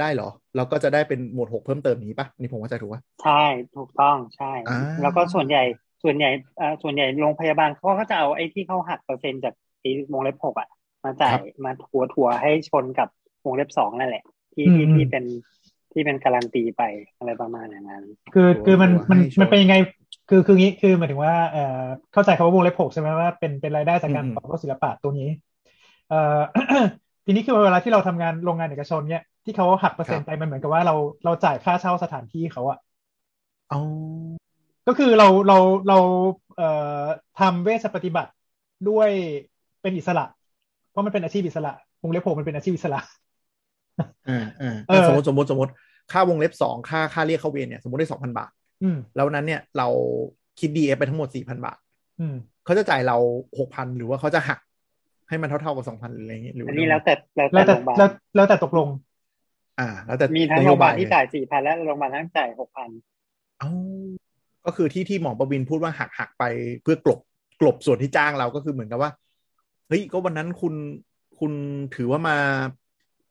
Speaker 2: ได้เหรอแล้วก็จะได้เป็นหมวดหกเพิ่มเติมนี้ปะนี่ผมว่าจะถูกปะ
Speaker 3: ใช่ถูกต้องใช่
Speaker 2: อ่า
Speaker 3: แล้วก็ส่วนใหญ่ ส่วนใหญ่อ่าส่วนใหญ่โรงพยาบาลเขาก็จะเอาไอ้ที่เขาหักเปอร์เซ็นต์จากไอ้วงเล็บหกอะ มาจ่ายมาถัวถัวให้ชนกับวงเล็บสองนั่นแหละ ที่ที่
Speaker 4: อืม
Speaker 3: ที่เป็นที่เป็นการันตีไปอะไรประมาณอย่างนั้น
Speaker 4: คือคือมันมัน
Speaker 2: ให้โชว์
Speaker 4: มันเป็นยังไงคือคืองี้คือหมายถึงว่าเอ่อเข้าใจคำว่าวงเล็บหกใช่ไหมว่าเป็นเป็นรายได้จากการ
Speaker 2: อืม
Speaker 4: ประกอบโลกศิลปะตัวนี้เอ่อทีนี้คือเวลาที่เราทำงานโรงงานเอกชนเนี่ยที่เขาหักเปอร์เซ็นต์ไปมันเหมือนกับว่าเราเราจ่ายค่าเช่าสถานที่เขาอะ
Speaker 2: เอา
Speaker 4: ก็คือเราเราเราเอ่อทำเวชปฏิบัติด้วยเป็นอิสระ เพราะมันเป็นอาชีพอิสระวงเล็บหกมันเป็นอาชีพอิสระ
Speaker 2: อ่าอ่า
Speaker 4: เออ
Speaker 2: สมมติสมมติสมมติค่าวงเล็บสองค่าค่าเรียกเข้าเวรเนี่ย สมมติได้สองพันบาท
Speaker 4: อืม
Speaker 2: แล้วนั้นเนี่ยเราคิด DF ไปทั้งหมดสี่พันบาท
Speaker 4: อืม
Speaker 2: เขาจะจ่ายเราหกพันหรือว่าเขาจะหัก ให้มันเท่าๆกับสองพันหรืออะไรอย่างเงี้ยหรือ
Speaker 3: อั
Speaker 2: อั
Speaker 3: นนี้แล้วแต่แล้ว
Speaker 4: แล้
Speaker 3: แต่
Speaker 4: วแต่
Speaker 3: โรงพยาบาล
Speaker 4: แล้วแล้วแต่ตกลง
Speaker 2: อ่า แล้วแต่
Speaker 3: มีทั้ง
Speaker 2: น
Speaker 3: โร
Speaker 2: โย
Speaker 3: งพยาบา
Speaker 2: บา
Speaker 3: ล
Speaker 2: ย
Speaker 3: ที่จ่ายสี่พันและโรงพยาบาลทั้งจ่ายหกพัน
Speaker 2: เอ้า ก็คือที่ที่หมอประวินพูดว่าหักหักไปเพื่อกลบกลบส่วนที่จ้างเราก็คือเหมือนกับว่าเฮ้ยก็วันนั้นคุณคุณถือว่ามา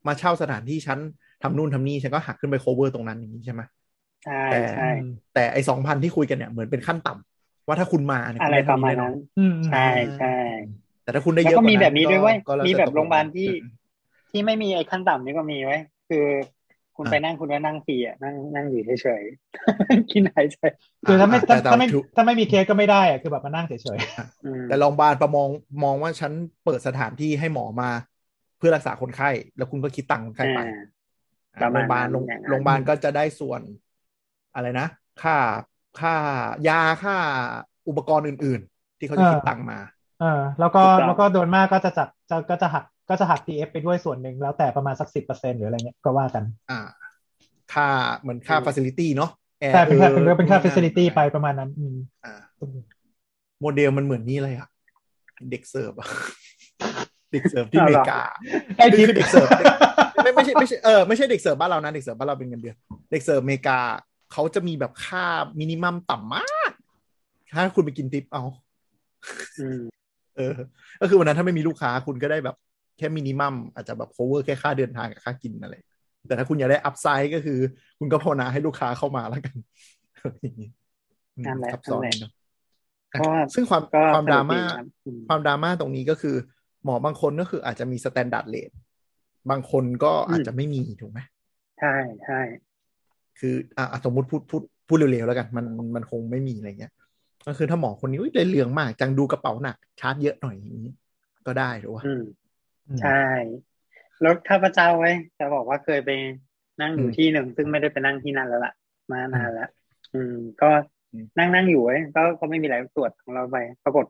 Speaker 2: มาเช่าสถานที่ฉันทำนู่นทำนี่ฉันก็หักขึ้นไป cover ตรงนั้นอย่างนี้ใช่ไหม
Speaker 3: ใช่
Speaker 2: แต่
Speaker 3: ใช่
Speaker 2: แต่ไอ้สองพันที่คุยกันเนี่ยเหมือนเป็นขั้นต่ำว่าถ้าคุณมาเนี่ย
Speaker 3: อะไร
Speaker 2: คุณด้
Speaker 3: ประมาณ
Speaker 2: เท่
Speaker 3: นั้น
Speaker 4: อืมอืม
Speaker 3: ใช่ใช่
Speaker 2: แต่ถ้าคุณได้
Speaker 3: แล้
Speaker 2: เยวอะ
Speaker 3: ก็มี
Speaker 2: ว่า
Speaker 3: แบบนี้ด้วยเว้ย
Speaker 2: ก็แล้ว
Speaker 3: มี
Speaker 2: แต่
Speaker 3: แบบ
Speaker 2: ตกล
Speaker 3: โรงพยาบาลที่ที่ไม่มีไอ้ขั้นต่ำนี่ก็มีไว้ยคือ คุณ
Speaker 2: อะ
Speaker 3: ไปนั่งคุณก็นั่งฟรีอะนั่งนั่งอยู่เฉยๆกินหายใจ
Speaker 4: คือถ้าไม่
Speaker 2: แต่
Speaker 4: ถ้าถ้าไม่
Speaker 2: แต่
Speaker 4: ถ้าไม่มีเคสก็ไม่ได้อะคือแบบมานั่งเฉย
Speaker 3: อืม
Speaker 2: แต่โรงพยาบาลประมองมองว่าฉันเปิดสถานที่ให้หมอมา เพื่อรักษาคนไข้ แล้วคุณก็คิดตังค์คนไข้ไป
Speaker 3: อ่าประ
Speaker 2: โร
Speaker 3: มาณ
Speaker 2: งพยาบาล
Speaker 3: นั้น
Speaker 2: โรง
Speaker 3: อย่างนั้น
Speaker 2: โรงพยาบาลก็จะได้ส่วนอะไรนะค่าค่ายาค่าอุปกรณ์อื่น ๆ ที่เขาจะคิดตังค์มา
Speaker 4: ๆเออ แล้วก็แล้วก็โดยมากก็จะจัดจะก็จะหัก ก็จะหัก TF ไปด้วยส่วนหนึ่งแล้วแต่ประมาณสักสิบเปอร์เซ็นหรืออะไรเงี้ยก็ว่ากัน
Speaker 2: อ่า ค่าเหมือนค่า facility เนาะ Air
Speaker 4: แต่เป็นค่า
Speaker 2: อ
Speaker 4: เป็น
Speaker 2: อ
Speaker 4: เป็นค่า
Speaker 2: นู่น
Speaker 4: facility
Speaker 2: นั่น
Speaker 4: ไปประมาณนั้น อืม
Speaker 2: อ่าโมเดลมันเหมือนนี่เลยอะเด็กเสิร์ฟอะเด็กเสิร์ฟที่อ
Speaker 3: เมริกา
Speaker 2: เอา
Speaker 3: เหรอ
Speaker 4: ไอ้
Speaker 2: คือ
Speaker 4: ทิป
Speaker 2: คือเด็กเสิร์ฟไม่ไม่ใช่ไม่ใช่เออไม่ใช่เด็กเสิร์ฟบ้านเรานะเด็กเสิร์ฟบ้านเราเป็นเงินเดือนเด็กเสิร์ฟอเมริกาเขาจะมีแบบค่า minimum ต่ำมาก ถ้าคุณไปกินทิปเอา
Speaker 3: อืม
Speaker 2: เออ ก็คือวันนั้นถ้าไม่มีลูกค้าคุณก็ได้แบบ แค่ minimum อาจจะแบบ cover แค่ค่าเดินทางกับค่ากินอะไร แต่ถ้าคุณอยากได้ upside ก็คือ คุณก็ภาวนาให้ลูกค้าเข้ามาแล้วกันอย่างนี้อืม
Speaker 3: นั่นแหละ
Speaker 2: ซับซ้อน
Speaker 3: นั่นแหละ
Speaker 2: เนอะ
Speaker 3: ก็
Speaker 2: ซึ่งความ
Speaker 3: ก็
Speaker 2: ความดราม่า
Speaker 3: สนุกดีครับอืม
Speaker 2: ความดราม่าตรงนี้ก็คือ หมอบางคนก็คืออาจจะมี standard rate บางคนก็อาจจะไม่มีถูกไหม
Speaker 3: ใช่ใช่
Speaker 2: คืออะอะสมมติพูดพูดพูดเร็วๆแล้วกัน มันมันคงไม่มีอะไรเงี้ย ก็คือถ้าหมอคนนี้อุ๊ยเลยเหลืองมาก จังดูกระเป๋าหนักชาร์จเยอะหน่อยอย่างนี้ ก็ได้หรือว่า
Speaker 3: อืม ใช่แล้วข้าพเจ้าไว้ยจะบอกว่าเคยไปนั่งอยู่
Speaker 2: อืม
Speaker 3: ที่หนึ่งซึ่งไม่ได้ไปนั่งที่นั่นแล้วล่ะ มานานแล้วอืม ก็
Speaker 2: อืม
Speaker 3: นั่งนั่งอยู่ไว้ยก็ก็ไม่มีอะไรตรวจของเราไปปรากฏ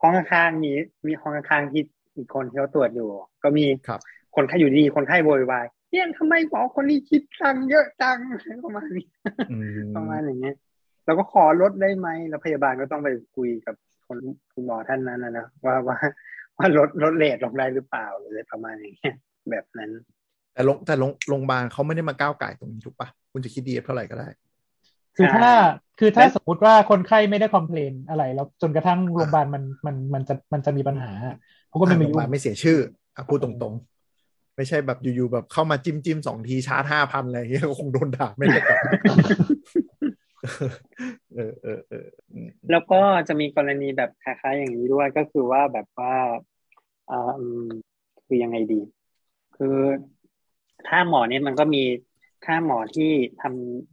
Speaker 3: ห้องข้างๆมีมีห้องข้างๆที่อีกคนที่เขาตรวจอยู่ ก็มี
Speaker 2: ครับ
Speaker 3: คนไข้อยู่ดีคนไข้โวยวายเนี่ยทำไมหมอคนนี้คิดตังค์เยอะจังประมาณนี้
Speaker 2: อืม
Speaker 3: ประมาณอย่างเงี้ยเราก็ขอลดได้ไหมแล้วพยาบาลก็ต้องไปคุยกับคนคุณหมอท่านนั้นนะนะว่าว่า ว่าลดลดเลทลงได้หรือเปล่าหรืออะไรประมาณอย่างเงี้ยแบบนั้น
Speaker 2: แต่โรงแต่โรงโรงพยาบาลเขาไม่ได้มาก้าวไก่ตรงนี้ถูกปะคุณจะคิดดีเท่าไหร่ก็ได้
Speaker 4: คือถ้า
Speaker 3: ใช่
Speaker 4: คือถ้า
Speaker 3: และ
Speaker 4: สมมติว่าคนไข้ไม่ได้คอมเพลนอะไร แล้วจนกระทั่งโรงพยาบาลมันมันมันจะมันจะมีปัญหาเขาก็ไม่มา
Speaker 2: โรงพ
Speaker 4: ยุ่
Speaker 2: ยางบาลไม่เสียชื่ออะพูดตรงๆ ไม่ใช่แบบอยู่ๆแบบเข้ามาจิ้มจิ้มสองทีชาร์จห้าพันอะไรอย่างเงี้ยก็คงโดนด่าไม่ได้กลับ เออเออเอออืม
Speaker 3: แล้วก็จะมีกรณีแบบคล้ายๆอย่างนี้ด้วยก็คือว่าแบบว่าอ่าอืมคือยังไงดี คือค่าหมอเนี่ยมันก็มีค่าหมอที่ท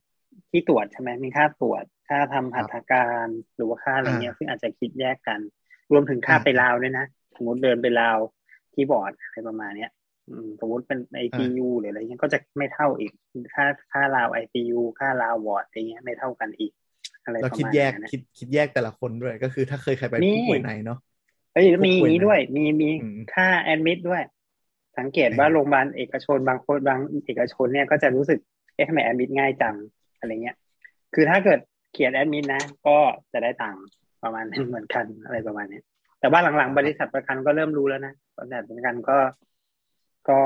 Speaker 3: ำที่ตรวจใช่ไหมมีค่าตรวจ ค่าทำหัตถการหรือว่าค่าอะไรเงี้ยซึ่งอาจจะคิดแยกกัน รวมถึงค่าไปลาวด้วยนะสมมติเดินไปลาวที่บอร์ดอะไรประมาณเนี้ยอืมสมมติเป็นไอซียูหรืออะไรเงี้ยก็จะไม่เท่าอีก ค่าค่าลาวไอซียูค่าลาววอร์ดอะไรเงี้ยไม่เท่ากันอีก อะไร
Speaker 2: แล้ว
Speaker 3: ประ
Speaker 2: คิด
Speaker 3: มาณ
Speaker 2: แยก
Speaker 3: นั้นนะ
Speaker 2: คิดคิดแยกแต่ละคนด้วย ก็คือถ้าเคยใครไป
Speaker 3: มี
Speaker 2: ผู้ป่วยในเนาะ
Speaker 3: เอ้ยมีอย่างนี้ด้วย มีมี
Speaker 2: อืม
Speaker 3: ค่า admit ด้วย สังเกต
Speaker 2: อืม
Speaker 3: ว่าโรงพยาบาลเอกชนบางคนบางเอกชนเนี่ยก็จะรู้สึกเอ๊ะทำไม admit ง่ายจังอะไรเงี้ย คือถ้าเกิดเขียน admit นะ ก็จะได้ตังค์ประมาณนั้นเหมือนกันอะไรประมาณเนี้ยแต่ว่าหลังๆ บริษัทประกันก็เริ่มรู้แล้วนะบริษัทประกันก็ก็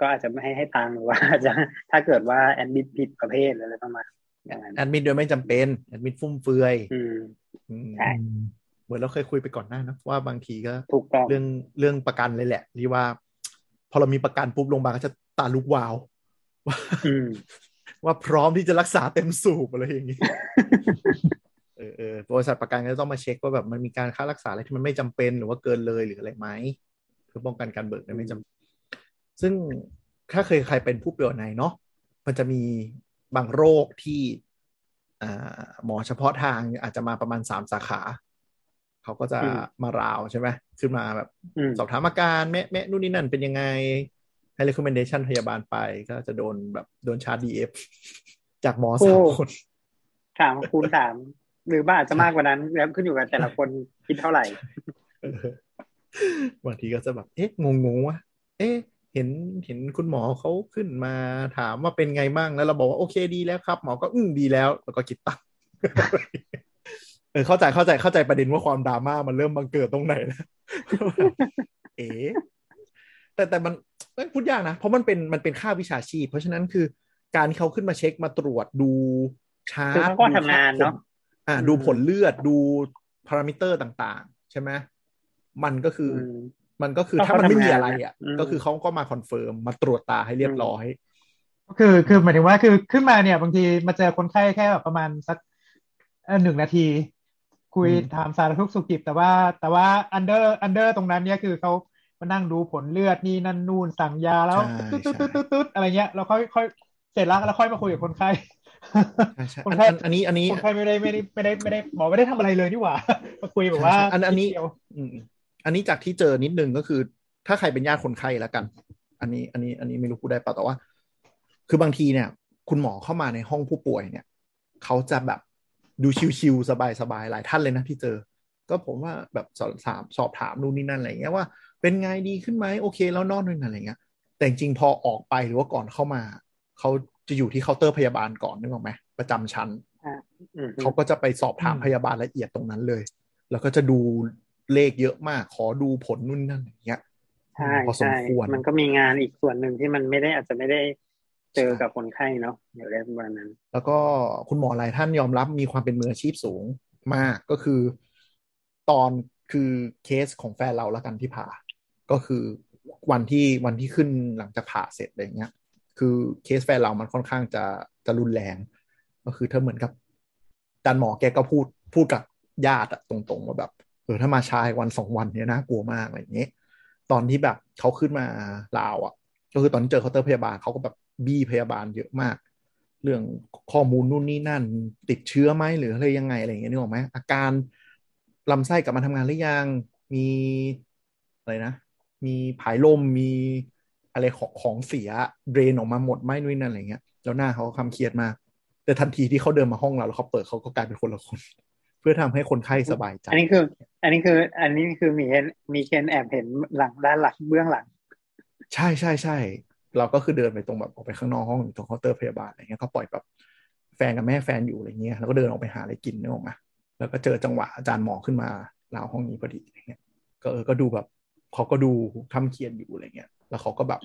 Speaker 3: ก็อาจจะไม่ให้ให้ตังค์หรือว่าอาจจะถ้าเกิดว่าแอดมิดผิดประเภทอะไรประมาณ อย่างนั้น
Speaker 2: แอดมิดโดยไม่จำเป็นแอดมิดฟุ่มเฟือย
Speaker 3: อืม
Speaker 2: อืม
Speaker 3: ใช่
Speaker 2: เหมือนเราเคยคุยไปก่อนหน้านะว่าบางทีก็
Speaker 3: ถูกต้อง
Speaker 2: เรื่องเรื่องประกันเลยแหละที่ว่า พอเรามีประกันปุ๊บโรงพยาบาลก็จะตาลุกวาวว่า
Speaker 3: อืม
Speaker 2: ว่าพร้อมที่จะรักษาเต็มสูบอะไรอย่างนี้เออเออบริษัทประกันก็จะต้องมาเช็คว่าแบบมันมีการค่ารักษาอะไรที่มันไม่จำเป็นหรือว่าเกินเลยหรืออะไรไหมเพื่อป้องกันการเบิกได้ไม่จำซึ่งถ้าเคยใครเป็นผู้ป่วยในเนาะมันจะมี บางโรคที่อ่าหมอเฉพาะทางอาจจะมาประมาณสามสาขา เขาก็จะ
Speaker 3: อืม
Speaker 2: มาราวใช่ไหมขึ้นมาแบบ
Speaker 3: อืม
Speaker 2: สอบถามอาการแม่แม่นู่นนี่นั่นเป็นยังไง ให้ recommendation พยาบาลไปก็จะโดนแบบโดนชาร์จ DF จากหมอสามคน
Speaker 3: ถามคูณสามหรือบ้าอาจจะมากกว่านั้นแล้วขึ้นอยู่กับแต่ละคนคิดเท่าไหร่
Speaker 2: เออบางทีก็จะแบบ เอ๊ะงงงๆวะเอ๊ะ เห็นเห็นคุณหมอเขาขึ้นมาถามว่าเป็นไงบ้างแล้วเราบอกว่าโอเคดีแล้วครับ หมอก็อืมดีแล้วแล้วก็คิดตังค์เออเข้าใจเข้าใจเข้าใจประเด็นว่าความดราม่ามันเริ่มบังเกิดตรงไหนแล้วเอ๊ะแต่แต่มันเอ้ยพูดยากนะ เพราะมันเป็นมันเป็นค่าวิชาชีพ เพราะฉะนั้นคือการที่เขาขึ้นมาเช็คมาตรวจดู
Speaker 3: คือ
Speaker 2: ร์ต
Speaker 3: เขาก็ทำงานเนอะ
Speaker 2: อ่า
Speaker 3: อืม
Speaker 2: ดูผลเลือดดูพารามิเตอร์ต่าง ๆ ใช่ไหมมันก็คืออื
Speaker 3: ม
Speaker 2: มันก็คือ
Speaker 3: ก็
Speaker 2: ถ้ามันไม่มี
Speaker 3: เขาทำงาน
Speaker 2: อะไรอะ
Speaker 3: อืม
Speaker 2: ก็คือเขาก็มา confirm มาตรวจตาให้เรียบร้อย
Speaker 4: คือคือหมายถึงว่าคือขึ้นมาเนี่ย บางทีมาเจอคนไข้แค่แบบประมาณสักเอ่อหนึ่งนาที คุย
Speaker 2: อืม
Speaker 4: ถามสารทุกข์สุขดิบแต่ว่าแต่ว่า under under ตรงนั้นเนี่ยคือเขามานั่งดูผลเลือดนี่นั่นนู่นสั่งยาแล้ว
Speaker 2: ใช่
Speaker 4: ตึ๊ดตึ๊ด
Speaker 2: ใช่
Speaker 4: ตึ๊ดตึ๊ดตึ๊ดอะไรเงี้ยแล้วค่อยค่อยเสร็จแล้วแล้วค่อยมาคุยกับคนไข้
Speaker 2: ใช่ใช่
Speaker 4: คน
Speaker 2: อัน
Speaker 4: ไข้
Speaker 2: อันอันนี้อันนี้
Speaker 4: คนไข้ไม่ได้ไม่ได้ไม่ได้ไม่ได้หมอไม่ได้ทำอะไรเลยนี่หว่ามาคุยแบบว่า
Speaker 2: ใช่อันอันนี้
Speaker 4: ดเดียว
Speaker 2: อืมอันนี้จากที่เจอนิดนึงก็คือ ถ้าใครเป็นญาติคนไข้แล้วกัน อันนี้อันนี้อันนี้ไม่รู้พูดได้เปล่าแต่ว่า คือบางทีเนี่ย คุณหมอเข้ามาในห้องผู้ป่วยเนี่ยเขาจะแบบดูชิวๆสบายๆหลายท่านเลยนะที่เจอ ก็ผมว่าแบบสอบถามสอบถามนู่นนี่นั่นอะไรอย่างเงี้ยว่าเป็นไงดีขึ้นไหมโอเค แล้วนอนด้วยนะอะไรเงี้ย แต่จริงๆพอออกไปหรือว่าก่อนเข้ามาเขาจะอยู่ที่เคาน์เตอร์พยาบาลก่อนนึกออกไหมประจำชั้น
Speaker 3: อืม
Speaker 2: เขาก็จะไปสอบถาม
Speaker 4: อืม
Speaker 2: พยาบาลละเอียดตรงนั้นเลย แล้วก็จะดู เลขเยอะมาก ขอดูผลนู่นนั่นอย่างเงี้ย
Speaker 3: ใช่
Speaker 2: พอสม
Speaker 3: ใช่
Speaker 2: ควร
Speaker 3: มันก็มีงานอีกส่วนหนึ่งที่มันไม่ได้อาจจะไม่ได้เจอ
Speaker 2: ใช่
Speaker 3: กับคนไข้เนาะเดี๋ยวเรียกวันนั้น
Speaker 2: แล้วก็คุณหมอหลายท่านยอมรับมีความเป็นมืออาชีพสูงมากก็คือ ตอนคือเคสของแฟนเราแล้วกันที่ผ่า ก็คือวันที่วันที่ขึ้นหลังจากผ่าเสร็จอะไรเงี้ย คือเคสแฟนเรามันค่อนข้างจะจะรุนแรง ก็คือถ้าเหมือนกับอาจารย์หมอแกก็พูดพูดกับญาติอะตรงๆว่าแบบ เออถ้ามาช้าไปวันสองวันเนี้ยน่ากลัวมากอะไรอย่างเงี้ยตอนที่แบบเขาขึ้นมาลาวอะก็คือตอนที่เจอเคาน์เตอร์พยาบาลเขาก็แบบบี้พยาบาลเยอะมาก เรื่องข้อมูลนู่นนี่นั่น ติดเชื้อไหมหรืออะไรยังไงอะไรอย่างเงี้ยนึกออกไหมอาการลำไส้กลับมาทำงานหรือยังมีอะไรนะ มีผายลมมีอะไรของของเสียเดรนออกมาหมดไหมนู่นนั่นอะไรเงี้ยแล้วหน้าเขาก็คำเครียดมากแต่ทันทีที่เขาเดินมาห้องเราแล้วเขาเปิดเขาก็กลายเป็นคนละคน พื่อทำให้คนไข้สบายใจ
Speaker 3: อันนี้คือ อันนี้คือ อันนี้คือมีเห็นมีเคนแอบเห็นหลังด้านหลังเบื้องหลัง
Speaker 2: ใช่ใช่ใช่เราก็คือเดินไปตรงแบบออกไปข้างนอกห้องอยู่ตรงเคาน์เตอร์พยาบาลอะไรเงี้ยเขาปล่อยแบบแฟนกับแม่แฟนอยู่อะไรเงี้ยแล้วก็เดินออกไปหาอะไรกินนึกออกมาแล้วก็เจอจังหวะอาจารย์หมอขึ้นมาลาวห้องนี้พอดีอะไรเงี้ยก็เออก็ดูแบบเขาก็ดูคำเคียนอยู่อะไรเงี้ย แล้วเขาก็แบบ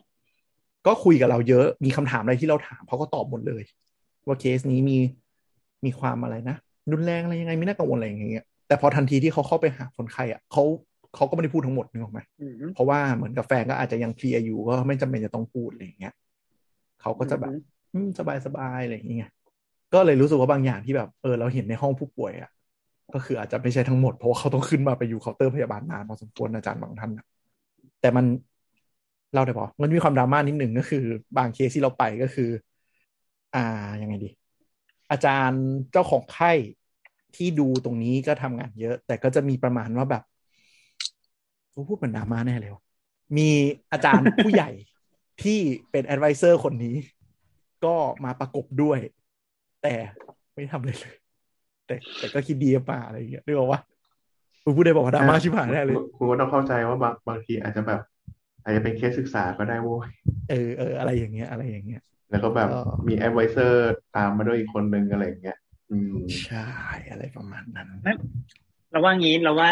Speaker 2: ก็คุยกับเราเยอะมีคำถามอะไรที่เราถามเขาก็ตอบหมดเลย ว่าเคสนี้มีมีความอะไรนะ รุนแรงอะไรยังไงไม่น่ากังวลอะไรอย่างเงี้ยแต่พอทันทีที่เขาเข้าไปหาคนไข้อะเขาเขาก็ไม่ได้พูดทั้งหมดนึกออกไหม
Speaker 3: อืม
Speaker 2: เพราะว่าเหมือนกับแฟนก็อาจจะยังเครียดอยู่ก็ไม่จำเป็นจะต้องพูดอะไรอย่างเงี้ยเขาก็จะแบบอืมสบายสบายอะไรอย่างเงี้ยก็เลยรู้สึกว่าบางอย่างที่แบบเออเราเห็นในห้องผู้ป่วยอะก็คืออาจจะไม่ใช่ทั้งหมดเพราะว่าเขาต้องขึ้นมาไปอยู่เคาน์เตอร์พยาบาลนานพอสมควรอาจารย์บางท่านนะแต่มันเล่าได้ปะมันมีความดราม่านิดหนึ่งก็คือ บางเคสที่เราไปก็คือ อ่ายังไงดี อาจารย์เจ้าของไข้ที่ดูตรงนี้ก็ทำงานเยอะ แต่ก็จะมีประมาณว่าแบบพูดเหมือนดราม่าแน่เลยวะมีอาจารย์ผู้ใหญ่ที่เป็น advisor คนนี้ ก็มาประกบด้วย แต่ไม่ทำเลยเลย แต่แต่ก็คิด DF มาอะไรอย่างเงี้ยนึกออกว่าคุณพูดได้บอกว่าดราม่าชิบหายแน่เลย
Speaker 5: คุณก็ต้องเข้าใจว่าบางบางทีอาจจะแบบ อาจจะเป็นเคสศึกษาก็ได้โว้ย
Speaker 2: เออเอออะไรอย่างเงี้ยอะไรอย่างเงี้ย
Speaker 5: แล้วก็แบบ
Speaker 2: ก็
Speaker 5: มี advisor ตามมาด้วยอีกคนนึงอะไรอย่างเงี้ยอืม
Speaker 2: ใช่อะไรประมาณนั้น
Speaker 3: เราว่างี้เราว่า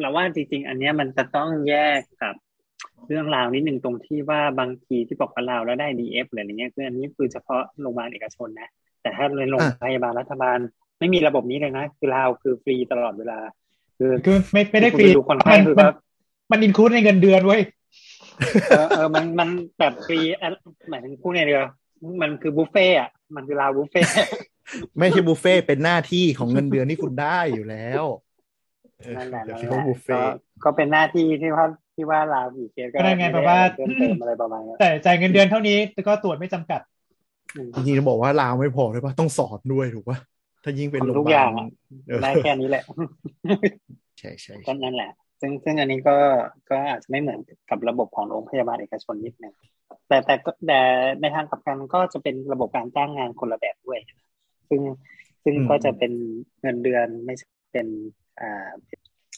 Speaker 3: เราว่าจริงๆ อันเนี้ยมันจะต้องแยกกับเรื่องราวนิดหนึ่งตรงที่ว่าบางทีที่บอกว่า round แล้วได้ DF อะไรอย่างเงี้ยคืออันนี้คือเฉพาะโรงพยาบาลเอกชนนะ แต่ถ้าในโรงพยาบาลรัฐบาล ไม่มีระบบนี้เลยนะ คือเราคือฟรีตลอดเวลา คือ
Speaker 4: คือไม่ไม่ได้ฟรี
Speaker 3: คุณปดูคนไข้
Speaker 4: มัน
Speaker 3: คือ
Speaker 4: มัน
Speaker 3: ว่า
Speaker 4: มัน include ในเงินเดือนเว้ย
Speaker 3: เออเออมันมันแบบฟรีอันหมายถึงพูดในเรือ มันคือบุฟเฟ่อะมันคือลาวบุฟเฟ่
Speaker 2: ไม่ใช่บุฟเฟ่ต์เป็นหน้าที่ของเงินเดือนที่คุณได้อยู่แล้วเออ
Speaker 3: นั่นแหละ
Speaker 2: เดี๋ยว
Speaker 3: นั่น
Speaker 2: คิด
Speaker 3: แห
Speaker 2: ว่า
Speaker 3: ละ
Speaker 2: บุฟเฟ่
Speaker 3: ก็
Speaker 2: ต์
Speaker 3: ก็เป็นหน้าที่ที่ว่าที่ว่าลาวอีกเคสก็
Speaker 4: ก็ได้ไง
Speaker 3: ม่
Speaker 4: แบบว่า
Speaker 3: เพิ่มเติมอะไรประมาณนี้
Speaker 4: แต่จ่ายเงินเดือนเท่านี้ก็ตรวจไม่จำกัด
Speaker 3: อืม
Speaker 2: จริงๆจะบอกว่าลาวไม่พอเลยปะต้องสอนด้วยถูกปะถ้ายิ่งเป็น
Speaker 3: ทำ
Speaker 2: โรงพ
Speaker 3: ทุก
Speaker 2: ยา
Speaker 3: อบาย่า
Speaker 2: ล
Speaker 3: งอะ
Speaker 2: เออ
Speaker 3: ได้แค่นี้แหละ
Speaker 2: ใช่ใช่
Speaker 3: ก็นั่นแหละ ซึ่งซึ่งอันนี้ก็ก็อาจจะไม่เหมือนกับระบบของโรงพยาบาลเอกชนนิดนึงแต่แต่ก็แต่ในทางกลับกันก็จะเป็นระบบการจ้างงานคนละแบบด้วย ซึ่งซึ่งก็จะเป็นเงินเดือนไม่ใช่เป็นอ่า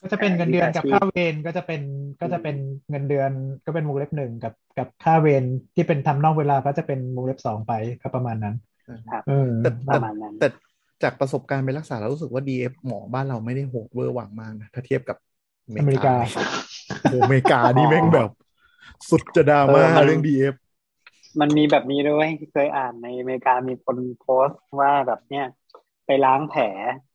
Speaker 4: ก็จะเป็นเงินเดือนกับ
Speaker 3: วิชาชีพ
Speaker 4: ค่าเวรก็จะเป็นก็จะเป็นเงินเดือนก็เป็นวงเล็บหนึ่งกับกับค่าเวรที่เป็นทำนอกเวลาก็จะเป็นวงเล็บสองไปก็ประมาณนั้น
Speaker 3: ครับ
Speaker 4: เออ
Speaker 2: แต่
Speaker 3: ป
Speaker 2: แต่
Speaker 3: ระมาณนั้น
Speaker 2: แต่จากประสบการณ์ไปรักษาแล้วรู้สึกว่า DF หมอบ้านเราไม่ได้โหดเวอร์หวังมากนะถ้าเทียบกับ
Speaker 4: อเมริกา
Speaker 2: โอ้โหอเมริกานี่แม่งแบบ สุดจะดราม่า
Speaker 3: เออมัน
Speaker 2: เรื่อง DF
Speaker 3: มันมีแบบนี้ด้วยเคยอ่านในอเมริกามีคนโพสต์ว่าแบบเนี้ยไปล้างแผล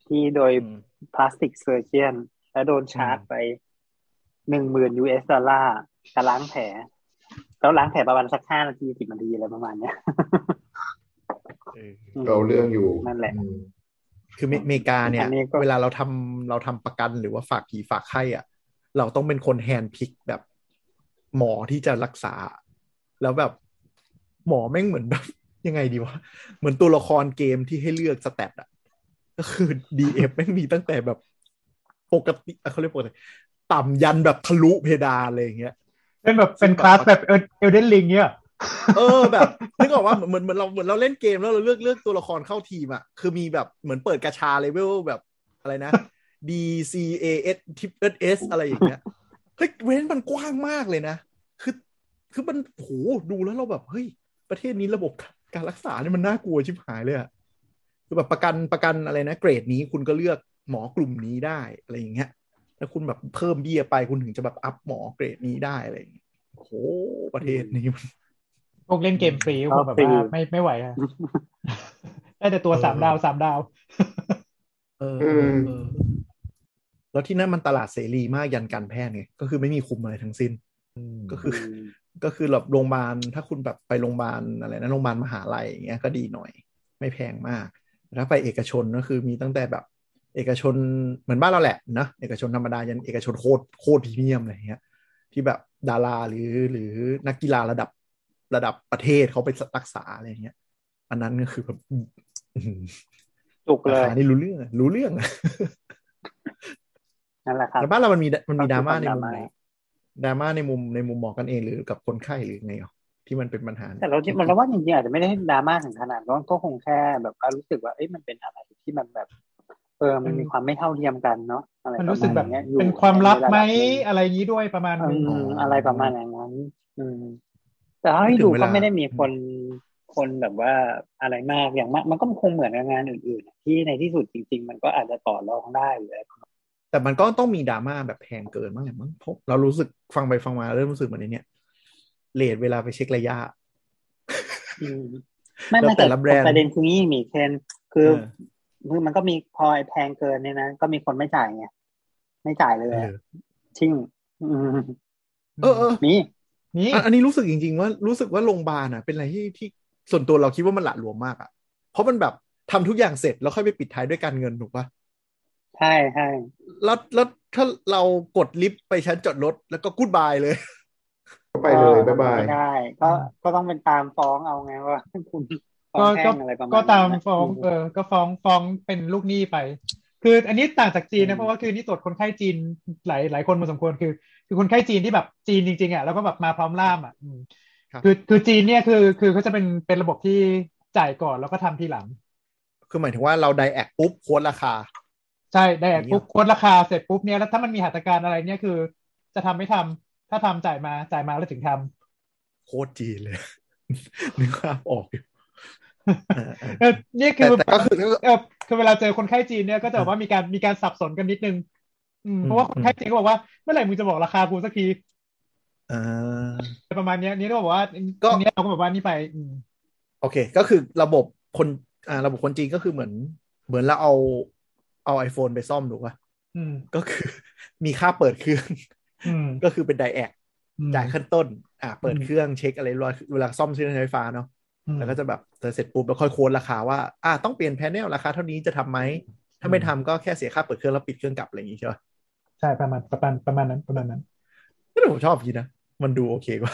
Speaker 3: ที่โดย
Speaker 2: อืม
Speaker 3: plastic surgeon แล้วโดนชาร์จไปหนึ่งหมื่น US ดอลลาร์การล้างแผลแล้วล้างแผลประมาณสักห้านาทีสิบนาทีอะไรประมาณเนี้ย
Speaker 2: เออ
Speaker 5: เราเรื่องอยู่
Speaker 3: นั่นแหละ
Speaker 5: อืม
Speaker 2: คืออเมริกาเนี่ย
Speaker 3: อันนี้ก็
Speaker 2: เวลาเราทำเราทำประกันหรือว่าฝากผีฝากไข้อะเราต้องเป็นคน hand pick แบบ หมอที่จะรักษา แล้วแบบหมอแม่งเหมือนแบบยังไงดีวะ เหมือนตัวละครเกมที่ให้เลือก stat อะก็คือ DF แม่งมีตั้งแต่แบบปกติอะเขาเรียกปกติต่ำยันแบบทะลุเพดานอะไรอย่างเงี้ย
Speaker 4: เป็นแบบเป็นคลาสแบบ Elden Ring เนี่ย
Speaker 2: เออแบบนึกออกว่าเหมือนเหมือนเราเหมือนเราเล่นเกมแล้วเราเลือกเลือกตัวละครเข้าทีมอะคือมีแบบเหมือนเปิดกาชาเลเวลแบบอะไรนะ D C A S T S อะไรอย่างเงี้ยเฮ้ยเว้นมันกว้างมากเลยนะ คือคือมันโหดูแล้วเราแบบเฮ้ย ประเทศนี้ระบบการรักษาเนี่ยมันน่ากลัวชิบหายเลยอะคือแบบประกันประกันอะไรนะ เกรดนี้คุณก็เลือกหมอกลุ่มนี้ได้อะไรอย่างเงี้ยแล้วคุณแบบเพิ่มเบี้ยไปคุณถึงจะแบบอัพหมอเกรดนี้ได้อะไรอย่างเงี้ยโอ้โหประเทศนี้มัน
Speaker 4: พวกเล่นเกมฟรีก็คงแบบ
Speaker 3: ฟรี
Speaker 4: ว่าไม่ไม่ไหวอะได้แต่ตัว
Speaker 2: เออ
Speaker 4: สามดาวสามดาว
Speaker 2: เออเออเออ แล้วที่นั่นมันตลาดเสรีมากยันการแพทย์ไงก็คือไม่มีคุมอะไรทั้งสิ้นก็คือ ก็คือแบบโรงพยาบาลถ้าคุณแบบไปโรงพยาบาลอะไรนะโรงพยาบาลมหาลัยอย่างเงี้ยก็ดีหน่อย ไม่แพงมากถ้าไปเอกชนก็คือมีตั้งแต่แบบเอกชนเหมือนบ้านเราแหละนะเอกชนธรรมดายันเอกชนโคตรโคตรพรีเมียมอะไรเงี้ยที่แบบดาราหรือหรือนักกีฬาระดับ ระดับประเทศเขาไปรักษาอะไรเงี้ย อันนั้นก็คือแบบอื้อหือ
Speaker 3: จุกเล
Speaker 2: รายคานี่รู้เรื่องอะรู้เรื่องอะ
Speaker 3: นั่นแหละครับ
Speaker 2: แต่บ้านเรามันมีมันมี
Speaker 3: ก็คือ
Speaker 2: ดราม่าใน
Speaker 3: ความ
Speaker 2: มุม
Speaker 3: ดราม่า
Speaker 2: ไหนดราม่าในมุมในมุมหมอกันเองหรือกับคนไข้หรือไงอะที่มันเป็นปัญหา
Speaker 3: แต่เราคิดมันเราว่าจริงๆอาจจะไม่ได้ดราม่าถึงขนาดนั้นก็คงแค่แบบว่ารู้สึกว่าเอ้ยมันเป็นอะไรที่มันแบบเออมันมีความไม่เท่าเทียมกันเนาะอะไร
Speaker 4: มัน
Speaker 3: ปะ
Speaker 4: รู้สึกแบบา
Speaker 3: ณนี้ยอยู่
Speaker 4: เป็นความลับไหม
Speaker 3: ในระดับนึ่ง
Speaker 4: อะไรอย่างนี้ด้วยประมาณนึง
Speaker 3: อืมอะไรประมาณอย่างนั้น อืม แต่ถ้าให้ดูก็ไม่ได้มีคนคนแบบว่าอะไรมากอย่างมากมันก็คงเหมือนกับงานอื่นๆ ที่ในที่สุดจริง ๆ มันก็อาจจะต่อรองได้หรืออะไร
Speaker 2: แต่มันก็ต้องมีดราม่าแบบแพงเกินบ้างแหละมั้งเพราะเรารู้สึกฟังไปฟังมาเริ่มรู้สึกเหมือนในเนี้ยเลทเวลาไปเช็คระยะ
Speaker 3: อืมไม่
Speaker 2: แล้ว
Speaker 3: ไม่
Speaker 2: แต่
Speaker 3: แต่
Speaker 2: ละแบรนด์
Speaker 3: ประเด็นคือนี่มีเคนคือ
Speaker 2: เออ
Speaker 3: คือมันก็มีพอแพงเกินเนี่ยนะก็มีคนไม่จ่ายไงไม่จ่ายเลย
Speaker 2: เอ
Speaker 3: อะ
Speaker 2: อ
Speaker 3: ชิ่งอืม
Speaker 2: เออเออ
Speaker 3: มี
Speaker 4: นี่
Speaker 2: อันอันนี้รู้สึกจริง ๆ ว่ารู้สึกว่าโรงพยาบาลอะเป็นอะไรที่ที่ส่วนตัวเราคิดว่ามันหละหลวมมากอะ เพราะมันแบบทำทุกอย่างเสร็จแล้วค่อยไปปิดท้ายด้วยการเงินถูกปะ
Speaker 3: ใช่ใช่
Speaker 2: แล้วแล้วถ้าเรากดลิฟต์ไปชั้นจอดรถแล้วก็กูดบายเลย
Speaker 5: ก็ไปเลยบ๊ายบาย
Speaker 3: ไม่ได้ก็ก็ต้องเป็นตามฟ้องเอาไงว่าคุณฟ้อ
Speaker 4: ก็
Speaker 3: งแพ่
Speaker 4: ก็
Speaker 3: งอะไรประมาณ
Speaker 4: ก็ตาม
Speaker 3: นั้นนะ
Speaker 4: ฟ้องเออ ก็ฟ้องฟ้องเป็นลูกหนี้ไป คืออันนี้ต่างจากจีน
Speaker 3: อื
Speaker 4: นะ
Speaker 3: ม
Speaker 4: เพราะว่าคือนี่ตรวจคนไข้จีนหลายหลายคนพอสมควรคือ คือคนไข้จีนที่แบบจีนจริงๆอะแล้วก็แบบมาพร้อมล่ามอะอืม
Speaker 2: ครับ
Speaker 4: คือคือจีนเนี่ยคือคือเขาจะเป็นเป็นระบบที่จ่ายก่อนแล้วก็ทำทีหลัง
Speaker 2: คือหมายถึงว่าเราไดแอกปุ๊บโค้ดราคา
Speaker 4: ใช่ได้
Speaker 2: อย่างเงี้ย
Speaker 4: ปุ๊บโค้ดราคาเสร็จปุ๊บเนี่ยแล้วถ้ามันมีหัตถการอะไรเนี่ยคือ จะทำไม่ทำถ้าทำจ่ายมาจ่ายมาแล้วถึงทำ
Speaker 2: โคตรจีนเลยนึกภาพออกอยู่เออเออ
Speaker 4: เออเนี่ยคื
Speaker 2: แต่
Speaker 4: อ
Speaker 2: แต่ก็คือ
Speaker 4: เออคือเวลาเจอคนไข้จีนเนี่ยก็จะบอกว่ามีการมีการสับสนกันนิดนึงอืม เพราะว่าคนไข้จีนก็บอกว่าเมื่อไหร่มึงจะบอกราคากูสักที
Speaker 2: อ่า
Speaker 4: ประมาณเนี้ยนี่ก็บอกว่า
Speaker 2: ก็
Speaker 4: อันเนี้ยเราก็แบบว่านี่ไปอืม
Speaker 2: โอเค ก็คือระบบคนอ่าระบบคนจีนก็คือเหมือน เหมือนเราเอาเอา iPhone ไปซ่อมถูกป่ะ
Speaker 4: อืม
Speaker 2: ก็คือมีค่าเปิดเครื่อง
Speaker 4: อืม
Speaker 2: ก็คือเป็นไดแอก
Speaker 4: อืม
Speaker 2: จ่ายขั้นต้น อ่าเปิด
Speaker 4: อืม
Speaker 2: เครื่องเช็คอะไรรอเวลาซ่อมเครื่องใช้ไฟฟ้าเนาะ
Speaker 4: อืม
Speaker 2: แล้วก็จะแบบเสร็จปุ๊บแล้วค่อยโค้ดราคาว่า อ่าต้องเปลี่ยนแพนเนลราคาเท่านี้จะทำไหมถ้าไม่ทำก็แค่เสียค่าเปิดเครื่องแล้วปิดเครื่องกลับอะไรอย่างงี้ใช่ป่ะ
Speaker 4: ใช่ประมาณประมาณประมาณนั้นประมาณนั้น
Speaker 2: แต่ผมชอบอย่างนี้นะมันดูโอเคกว่า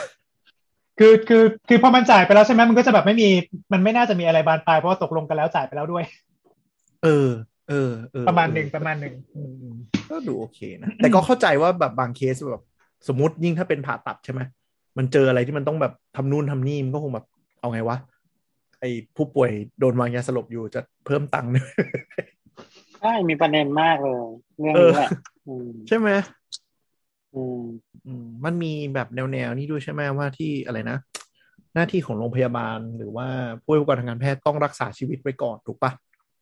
Speaker 4: คือคือคือพอมันจ่ายไปแล้วใช่ไหมมันก็จะแบบไม่มีมันไม่น่าจะมีอะไรบานปลายเพราะว่าตกลงกันแล้วจ่ายไปแล้วด้วย
Speaker 2: เออ เออเออ
Speaker 4: ประมาณหนึ่ง
Speaker 2: เออ
Speaker 4: ประมาณหนึ่งอืมอืม
Speaker 2: ก็ดูโอเคนะแต่ก็เข้าใจว่าแบบบางเคสแบบสมมติยิ่งถ้าเป็นผ่าตัดใช่ไหมมันเจออะไรที่มันต้องแบบทำนู่นทำนี่มันก็คงแบบเอาไงวะไอ้ผู้ป่วยโดนวางยาสลบอยู่จะเพิ่มตังค์ด้วย
Speaker 3: ใช่มีประเด็นมากเลย เรื่อง
Speaker 2: เออ
Speaker 3: นี้แหละอืม
Speaker 2: ใช่ไหม
Speaker 3: อืม
Speaker 2: อืมมันมีแบบแนวแนวๆนี้ด้วยใช่ไหมว่าที่อะไรนะ หน้าที่ของโรงพยาบาลหรือว่าผู้ให้บริการทางการแพทย์ต้องรักษาชีวิตไว้ก่อนถูกปะ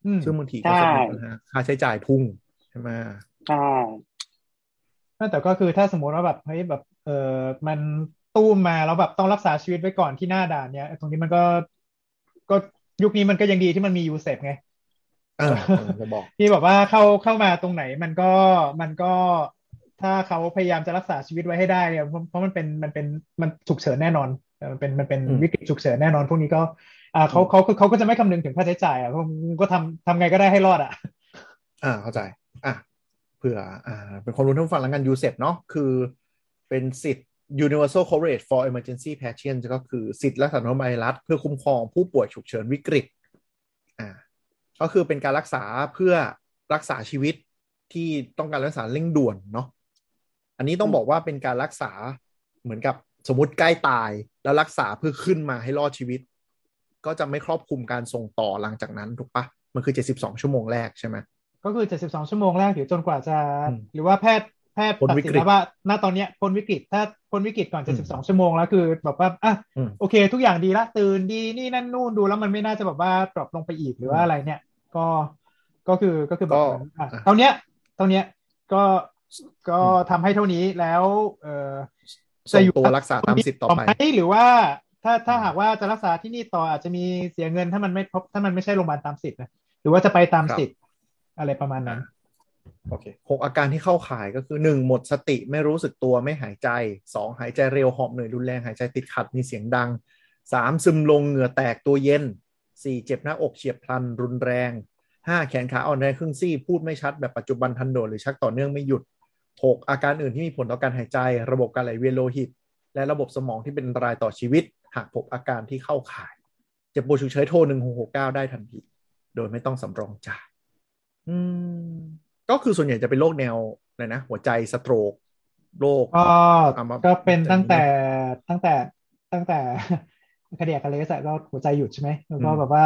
Speaker 4: อืม
Speaker 2: ซึ่งบางทีก็จะมีปัญหาค่าใช้จ่ายพุ่งใช่ไหม
Speaker 3: ใช่
Speaker 4: แต่ก็คือถ้าสมมติว่าแบบเฮ้ยแบบเออมันตู้มมาแล้วแบบต้องรักษาชีวิตไว้ก่อนที่หน้าด่านเนี้ยตรงนี้มันก็ก็ยุคนี้มันก็ยังดีที่มันมียูเซฟไง
Speaker 2: เออจะบอก
Speaker 4: ที่แบบว่าเข้าเข้ามาตรงไหนมันก็มันก็ถ้าเขาพยายามจะรักษาชีวิตไว้ให้ได้เนี่ยเพราะมันเป็นมันเป็นมันฉุกเฉินแน่นอนมันเป็นมันเป็นวิกฤตฉุกเฉินแน่นอนพวกนี้ก็อ่าเขาเขาเขาก็จะไม่คำนึงถึงค่าใช้จ่ายอะก็ทำทำไงก็ได้ให้รอดอะ
Speaker 2: อ่าเข้าใจ อะเผื่ออ่าเป็นความรู้ท่านผู้ฟังแล้วกันยูเซปเนาะคือเป็นสิทธิ์ universal coverage for emergency patients ก็คือสิทธิ์รักษาโรคไวรัสเพื่อคุ้มครองผู้ป่วยฉุกเฉินวิกฤต อ่า ก็คือเป็นการรักษาเพื่อรักษาชีวิตที่ต้องการรักษาเร่งด่วนเนาะอันนี้ต้องบอกว่าเป็นการรักษาเหมือนกับสมมติใกล้ตายแล้วรักษาเพื่อขึ้นมาให้รอดชีวิต ก็จะไม่ครอบคลุมการส่งต่อหลังจากนั้นถูกปะมันคือ72ชั่วโมงแรกใช่ไหม
Speaker 4: ก็คือ72ชั่วโมงแรกหรือจนกว่าจะ
Speaker 2: อืม
Speaker 4: หรือว่าแพทย์แพทย์
Speaker 2: พ้น
Speaker 4: ตัด
Speaker 2: วิ
Speaker 4: สิน
Speaker 2: กฤต
Speaker 4: แล้วว่าณตอนเนี้ยพ้นวิกฤตถ้าพ้นวิกฤตก่อน
Speaker 2: อืม
Speaker 4: 72ชั่วโมงแล้วคือแบบว่าอะ
Speaker 2: อืม
Speaker 4: โอเค ทุกอย่างดีละตื่นดีนี่นั่นนู่นดูแล้วมันไม่น่าจะแบบว่าดรอปลงไปอีกหรือว่าอะไรเนี่ย ก็ก็คือก็คือแบบ
Speaker 2: ก็
Speaker 4: เหมือนอะ
Speaker 2: อะ
Speaker 4: เท่าเนี้ยเท่าเนี้ยก็ก็
Speaker 2: อืม
Speaker 4: ทำให้เท่านี้แล้วเออ
Speaker 2: ส่งตัวรักษาตามสิทธิ์ต่อไป
Speaker 4: หมหรือว่าถ้าถ้าหากว่าจะรักษาที่นี่ต่ออาจจะมีเสียเงินถ้ามันไม่พบถ้ามันไม่ใช่โรงพยาบาลตามสิทธิ์นะหรือว่าจะไปตาม
Speaker 2: ครับ
Speaker 4: สิทธิ์อะไรประมาณนั้น
Speaker 2: โอเคหกอาการที่เข้าข่ายก็คือหนึ่งหมดสติไม่รู้สึกตัวไม่หายใจสองหายใจเร็วหอบเหนื่อยรุนแรงหายใจติดขัดมีเสียงดังสามซึมลงเหงื่อแตกตัวเย็น สี่เจ็บหน้าอกเฉียบพลัน รุนแรงห้าแขนขาอ่อนแรงครึ่งซี่ พูดไม่ชัดแบบปัจจุบันทันโดดหรือชักต่อเนื่องไม่หยุดหกอาการอื่นที่มีผลต่อการหายใจ ระบบการไหลเวียนโลหิต และระบบสมองที่เป็นอันตรายต่อชีวิต หากพบอาการที่เข้าข่าย เจ็บปวดฉุกเฉินโทรหนึ่งหกหกเก้าได้ทันที โดยไม่ต้องสำรองจ่ายอืมก็คือส่วนใหญ่จะเป็นโรคแนวอะไรนะ หัวใจสโตรกโรค
Speaker 4: ก็
Speaker 2: เอามา
Speaker 4: ก็เป็นตั้งแต่
Speaker 2: แต่
Speaker 4: ตั้งแต่ตั้งแต่ คดีอาคาเลสอะก็หัวใจหยุดใช่ไหมแล้วก็
Speaker 2: อืม
Speaker 4: แบบว่า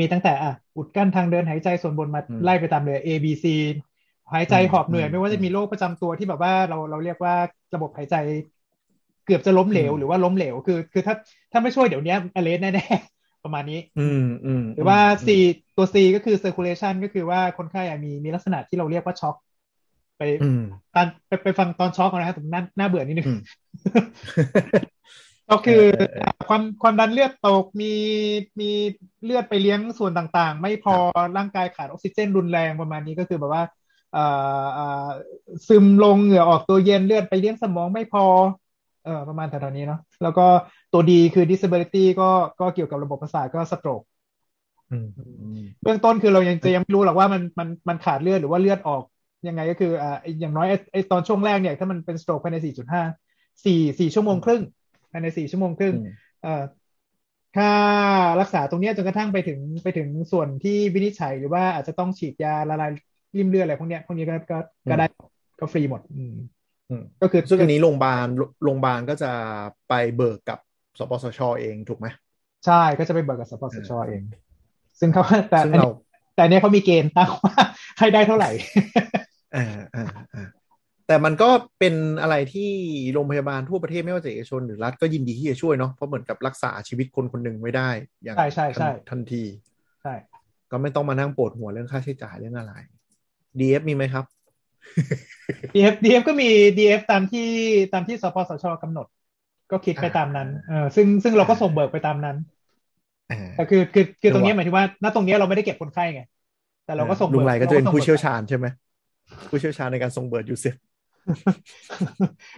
Speaker 4: มีตั้งแต่อะอุดกั้นทางเดินหายใจส่วนบนมา
Speaker 2: อืม
Speaker 4: ไล่ไปตามเลย A B C หายใจ
Speaker 2: อืม
Speaker 4: หอบเหนื่อย
Speaker 2: อืม
Speaker 4: ไม่ว่าจะมีโรคประจำตัวที่แบบว่าเราเราเรียกว่าระบบหายใจ เกือบจะล้มเหลว
Speaker 2: อืม
Speaker 4: หรือว่าล้มเหลวคือ คือถ้าถ้าไม่ช่วยเดี๋ยวนี้อเลสแน่ๆประมาณนี้
Speaker 2: อืมอืม
Speaker 4: หรือว่า
Speaker 2: ม
Speaker 4: C ตัว C ก็คือ circulation ก็คือว่าคนไข้อะมีมีลักษณะที่เราเรียกว่าช็อกไป
Speaker 2: อืม
Speaker 4: ตอนไปไปฟังตอนช็อกเอานะครับผมน่าน่าเบื่อนิดนึง
Speaker 2: อืม
Speaker 4: ก็คือ
Speaker 2: เออเออเออ
Speaker 4: ความความดันเลือดตกมีมีเลือดไปเลี้ยงส่วนต่างๆ ไม่พอร่างกายขาดออกซิเจนรุนแรงประมาณนี้ก็คือแบบว่าเอ่อเอ่อซึมลงเหงื่อออกตัวเย็นเลือดไปเลี้ยงสมองไม่พอเออประมาณแถวๆนี้เนาะแล้วก็ตัวดีคือ disability ก็ก็เกี่ยวกับระบบประสาทก็ stroke
Speaker 2: อืมอืม
Speaker 4: เบื้องต้นคือเรายังจะยังไม่รู้หรอกว่ามันมันมันขาดเลือดหรือว่าเลือดออกยังไงก็คืออ่าอย่างน้อยไอ้ไอ้ตอนช่วงแรกเนี่ย ถ้ามันเป็นสโตรกภายใน 4.5 4 4 ชั่วโมงครึ่ง ภายใน4ชั่วโมงครึ่ง
Speaker 2: อืม
Speaker 4: เอ่อค่ารักษาตรงเนี้ยจนกระทั่งไปถึงไปถึงส่วนที่วินิจฉัยหรือว่าอาจจะต้องฉีดยาละลายริ่มเลือดอะไรพวกเนี้ยพวกนี้ก็ก็ก็ได้ก็ฟรีหมดอืม
Speaker 2: อืม
Speaker 4: ก็คือ
Speaker 2: ซึ่งอันนี้โรงพยาบาลโรงพยาบาลก็จะไปเบิกกับสปสชเองถูกไหม
Speaker 4: ใช่ก็จะไปเบิกกับสปสชเอง ซึ่งเขาแต่
Speaker 2: ซึ่ง
Speaker 4: อัน
Speaker 2: เรา
Speaker 4: นี้แต่อันเนี้ยเขามีเกณฑ์ตั้งว่าให้ได้เท่าไหร่
Speaker 2: อ่าอ่าอ่า แต่มันก็เป็นอะไรที่โรงพยาบาลทั่วประเทศไม่ว่าจะเอกชนหรือรัฐก็ยินดีที่จะช่วยเนาะเพราะเหมือนกับรักษาชีวิตคนคนหนึ่งไว้ได้ อย่าง
Speaker 4: ใช่ใช่ใช่
Speaker 2: ทันทันที
Speaker 4: ใช่
Speaker 2: ก็ไม่ต้องมานั่งปวดหัวเรื่องค่าใช้จ่ายเรื่องอะไร DF มีไหมครับ
Speaker 4: DF DF ก็มี DF ตามที่ตามที่สปสชกำหนด ก็คิดไป
Speaker 2: อ่า
Speaker 4: ตามนั้นเออซึ่งซึ่งเราก็ส่งเบิกไปตามนั้น
Speaker 2: อ่า
Speaker 4: แต่คือคือคือตรงเนี้ย
Speaker 2: จังหวะ
Speaker 4: หมายถึงว่าณตรงเนี้ยเราไม่ได้เก็บคนไข้ไง แต่เราก็ส่ง
Speaker 2: ลุ
Speaker 4: เบิ
Speaker 2: ง
Speaker 4: ก
Speaker 2: ไรก็จะเป็น
Speaker 4: ราส่ง
Speaker 2: ผู้เชี่ยว
Speaker 4: บิก
Speaker 2: ชาญใช่ไหมผู้เชี่ยวชาญในการส่งเบิร์ดยูเซฟ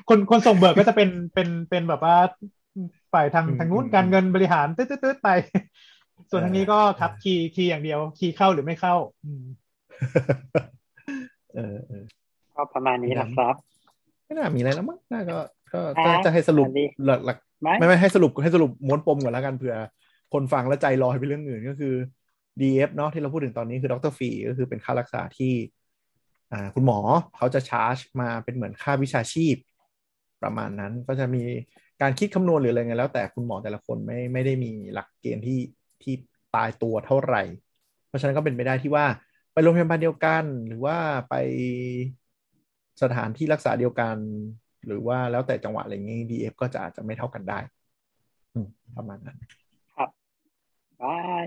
Speaker 4: คนคนส่งเบิกก็จะเป็นเป็นเป็นแบบว่าฝ่ายทาง
Speaker 2: อืม
Speaker 4: ทางนู้น
Speaker 2: อืม
Speaker 4: การเงินบริหารตืดตืดตืดไป ส่วน
Speaker 2: เออ
Speaker 4: ทางนี้ก็ครับ
Speaker 2: เออ
Speaker 4: คีย์คีย์อย่างเดียว คีย์เข้าหรือไม่เข้าอืม
Speaker 2: เออเออ
Speaker 3: ก็ประมาณนี้นะครับ
Speaker 2: ไม่น่ามีอะไรแล้วมั้งน่าก็ก็
Speaker 3: อะ
Speaker 2: จะจะให้สรุป
Speaker 3: อันนี้
Speaker 2: หลักหลัก
Speaker 3: ไม่
Speaker 2: ไม่ไม่ให้สรุปให้สรุปม้วนปมก่อนแล้วกันเผื่อ คนฟังแล้วใจลอยไปเรื่องอื่นก็คือ DF เนาะที่เราพูดถึงตอนนี้คือดรฟรีก็คือเป็นค่ารักษาที่อ่า คุณหมอเขาจะชาร์จมาเป็นเหมือนค่าวิชาชีพ ประมาณนั้นก็จะมีการคิดคำนวณหรืออะไรเงี้ยแล้ว แต่คุณหมอแต่ละคนไม่ไม่ได้มีหลักเกณฑ์ที่ที่ตายตัวเท่าไหร่ เพราะฉะนั้นก็เป็นไปได้ที่ว่าไปโรงพยาบาลเดียวกันหรือว่าไปสถานที่รักษาเดียวกัน หรือว่าแล้วแต่จังหวะอะไรอย่างงี้ DF ก็จะอาจจะไม่เท่ากันได้ประมาณนั้น ครับ
Speaker 3: บาย